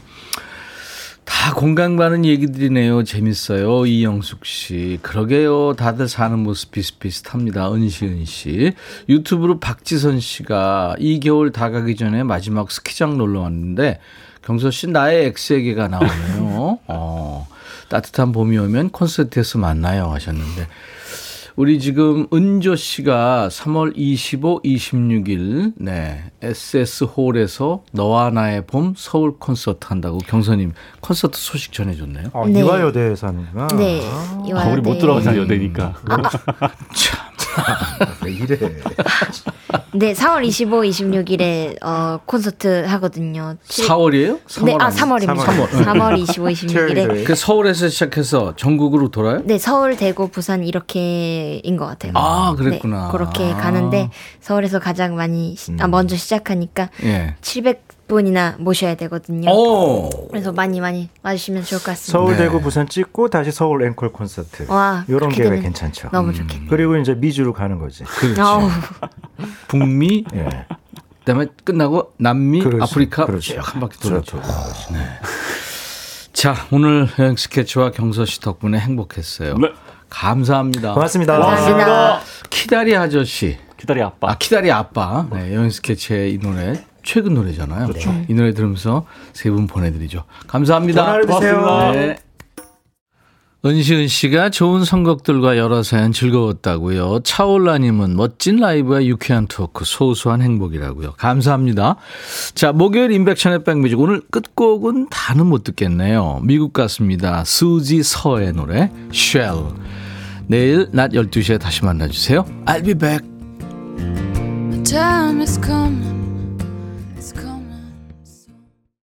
다 공감 가는 얘기들이네요. 재밌어요. 이영숙 씨. 그러게요. 다들 사는 모습 비슷비슷합니다. 은시은 씨. 유튜브로 박지선 씨가 이 겨울 다 가기 전에 마지막 스키장 놀러 왔는데 경서 씨 나의 엑스에게가 나오네요. 어, 따뜻한 봄이 오면 콘서트에서 만나요 하셨는데 우리 지금 은조 씨가 3월 25, 26일 네 SS 홀에서 너와 나의 봄 서울 콘서트 한다고 경선님 콘서트 소식 전해줬네요. 아, 네. 이화여대에서 하는구나. 네. 아, 이화여대. 우리 못 들어가잖아 여대니까. 왜 이래. 네, 4월 25, 26일에 어, 콘서트 하거든요. 칠- 4월이에요? 네, 아 3월입니다. 3월, 3월 25, 26일에. 그 서울에서 시작해서 전국으로 돌아요? 네, 서울, 대구, 부산 이렇게인 것 같아요. 아, 그랬구나. 네, 그렇게 아. 가는데 서울에서 가장 많이 시- 아, 먼저 시작하니까 예. 700 분이나 모셔야 되거든요. 오. 그래서 많이 많이 와주시면 좋을 것 같습니다. 서울, 대구, 부산 찍고 다시 서울 앵콜 콘서트. 와, 이런 계획 괜찮죠. 너무 좋겠네요. 그리고 이제 미주로 가는 거지. 그렇죠. 북미, 예. 그다음에 끝나고 남미, 그렇죠. 아프리카 그렇죠. 쭉한 바퀴 돌았죠. 네. 자, 오늘 여행 스케치와 경서 씨 덕분에 행복했어요. 네. 감사합니다. 고맙습니다. 감사합니다. 키다리 아저씨. 기다리 아빠. 아, 키다리 아빠. 네, 여행 스케치의 이 노래 최근 노래잖아요. 그렇죠. 이 노래 들으면서 세 분 보내드리죠. 감사합니다. 고맙습니다. 네. 은시은 씨가 좋은 선곡들과 여러 사연 즐거웠다고요. 차올라님은 멋진 라이브와 유쾌한 토크, 소소한 행복이라고요. 감사합니다. 자, 목요일 인백션의 백뮤직 오늘 끝곡은 다는 못 듣겠네요. 미국 같습니다. 수지 서의 노래 Shell. 내일 낮 12시에 다시 만나주세요. I'll be back.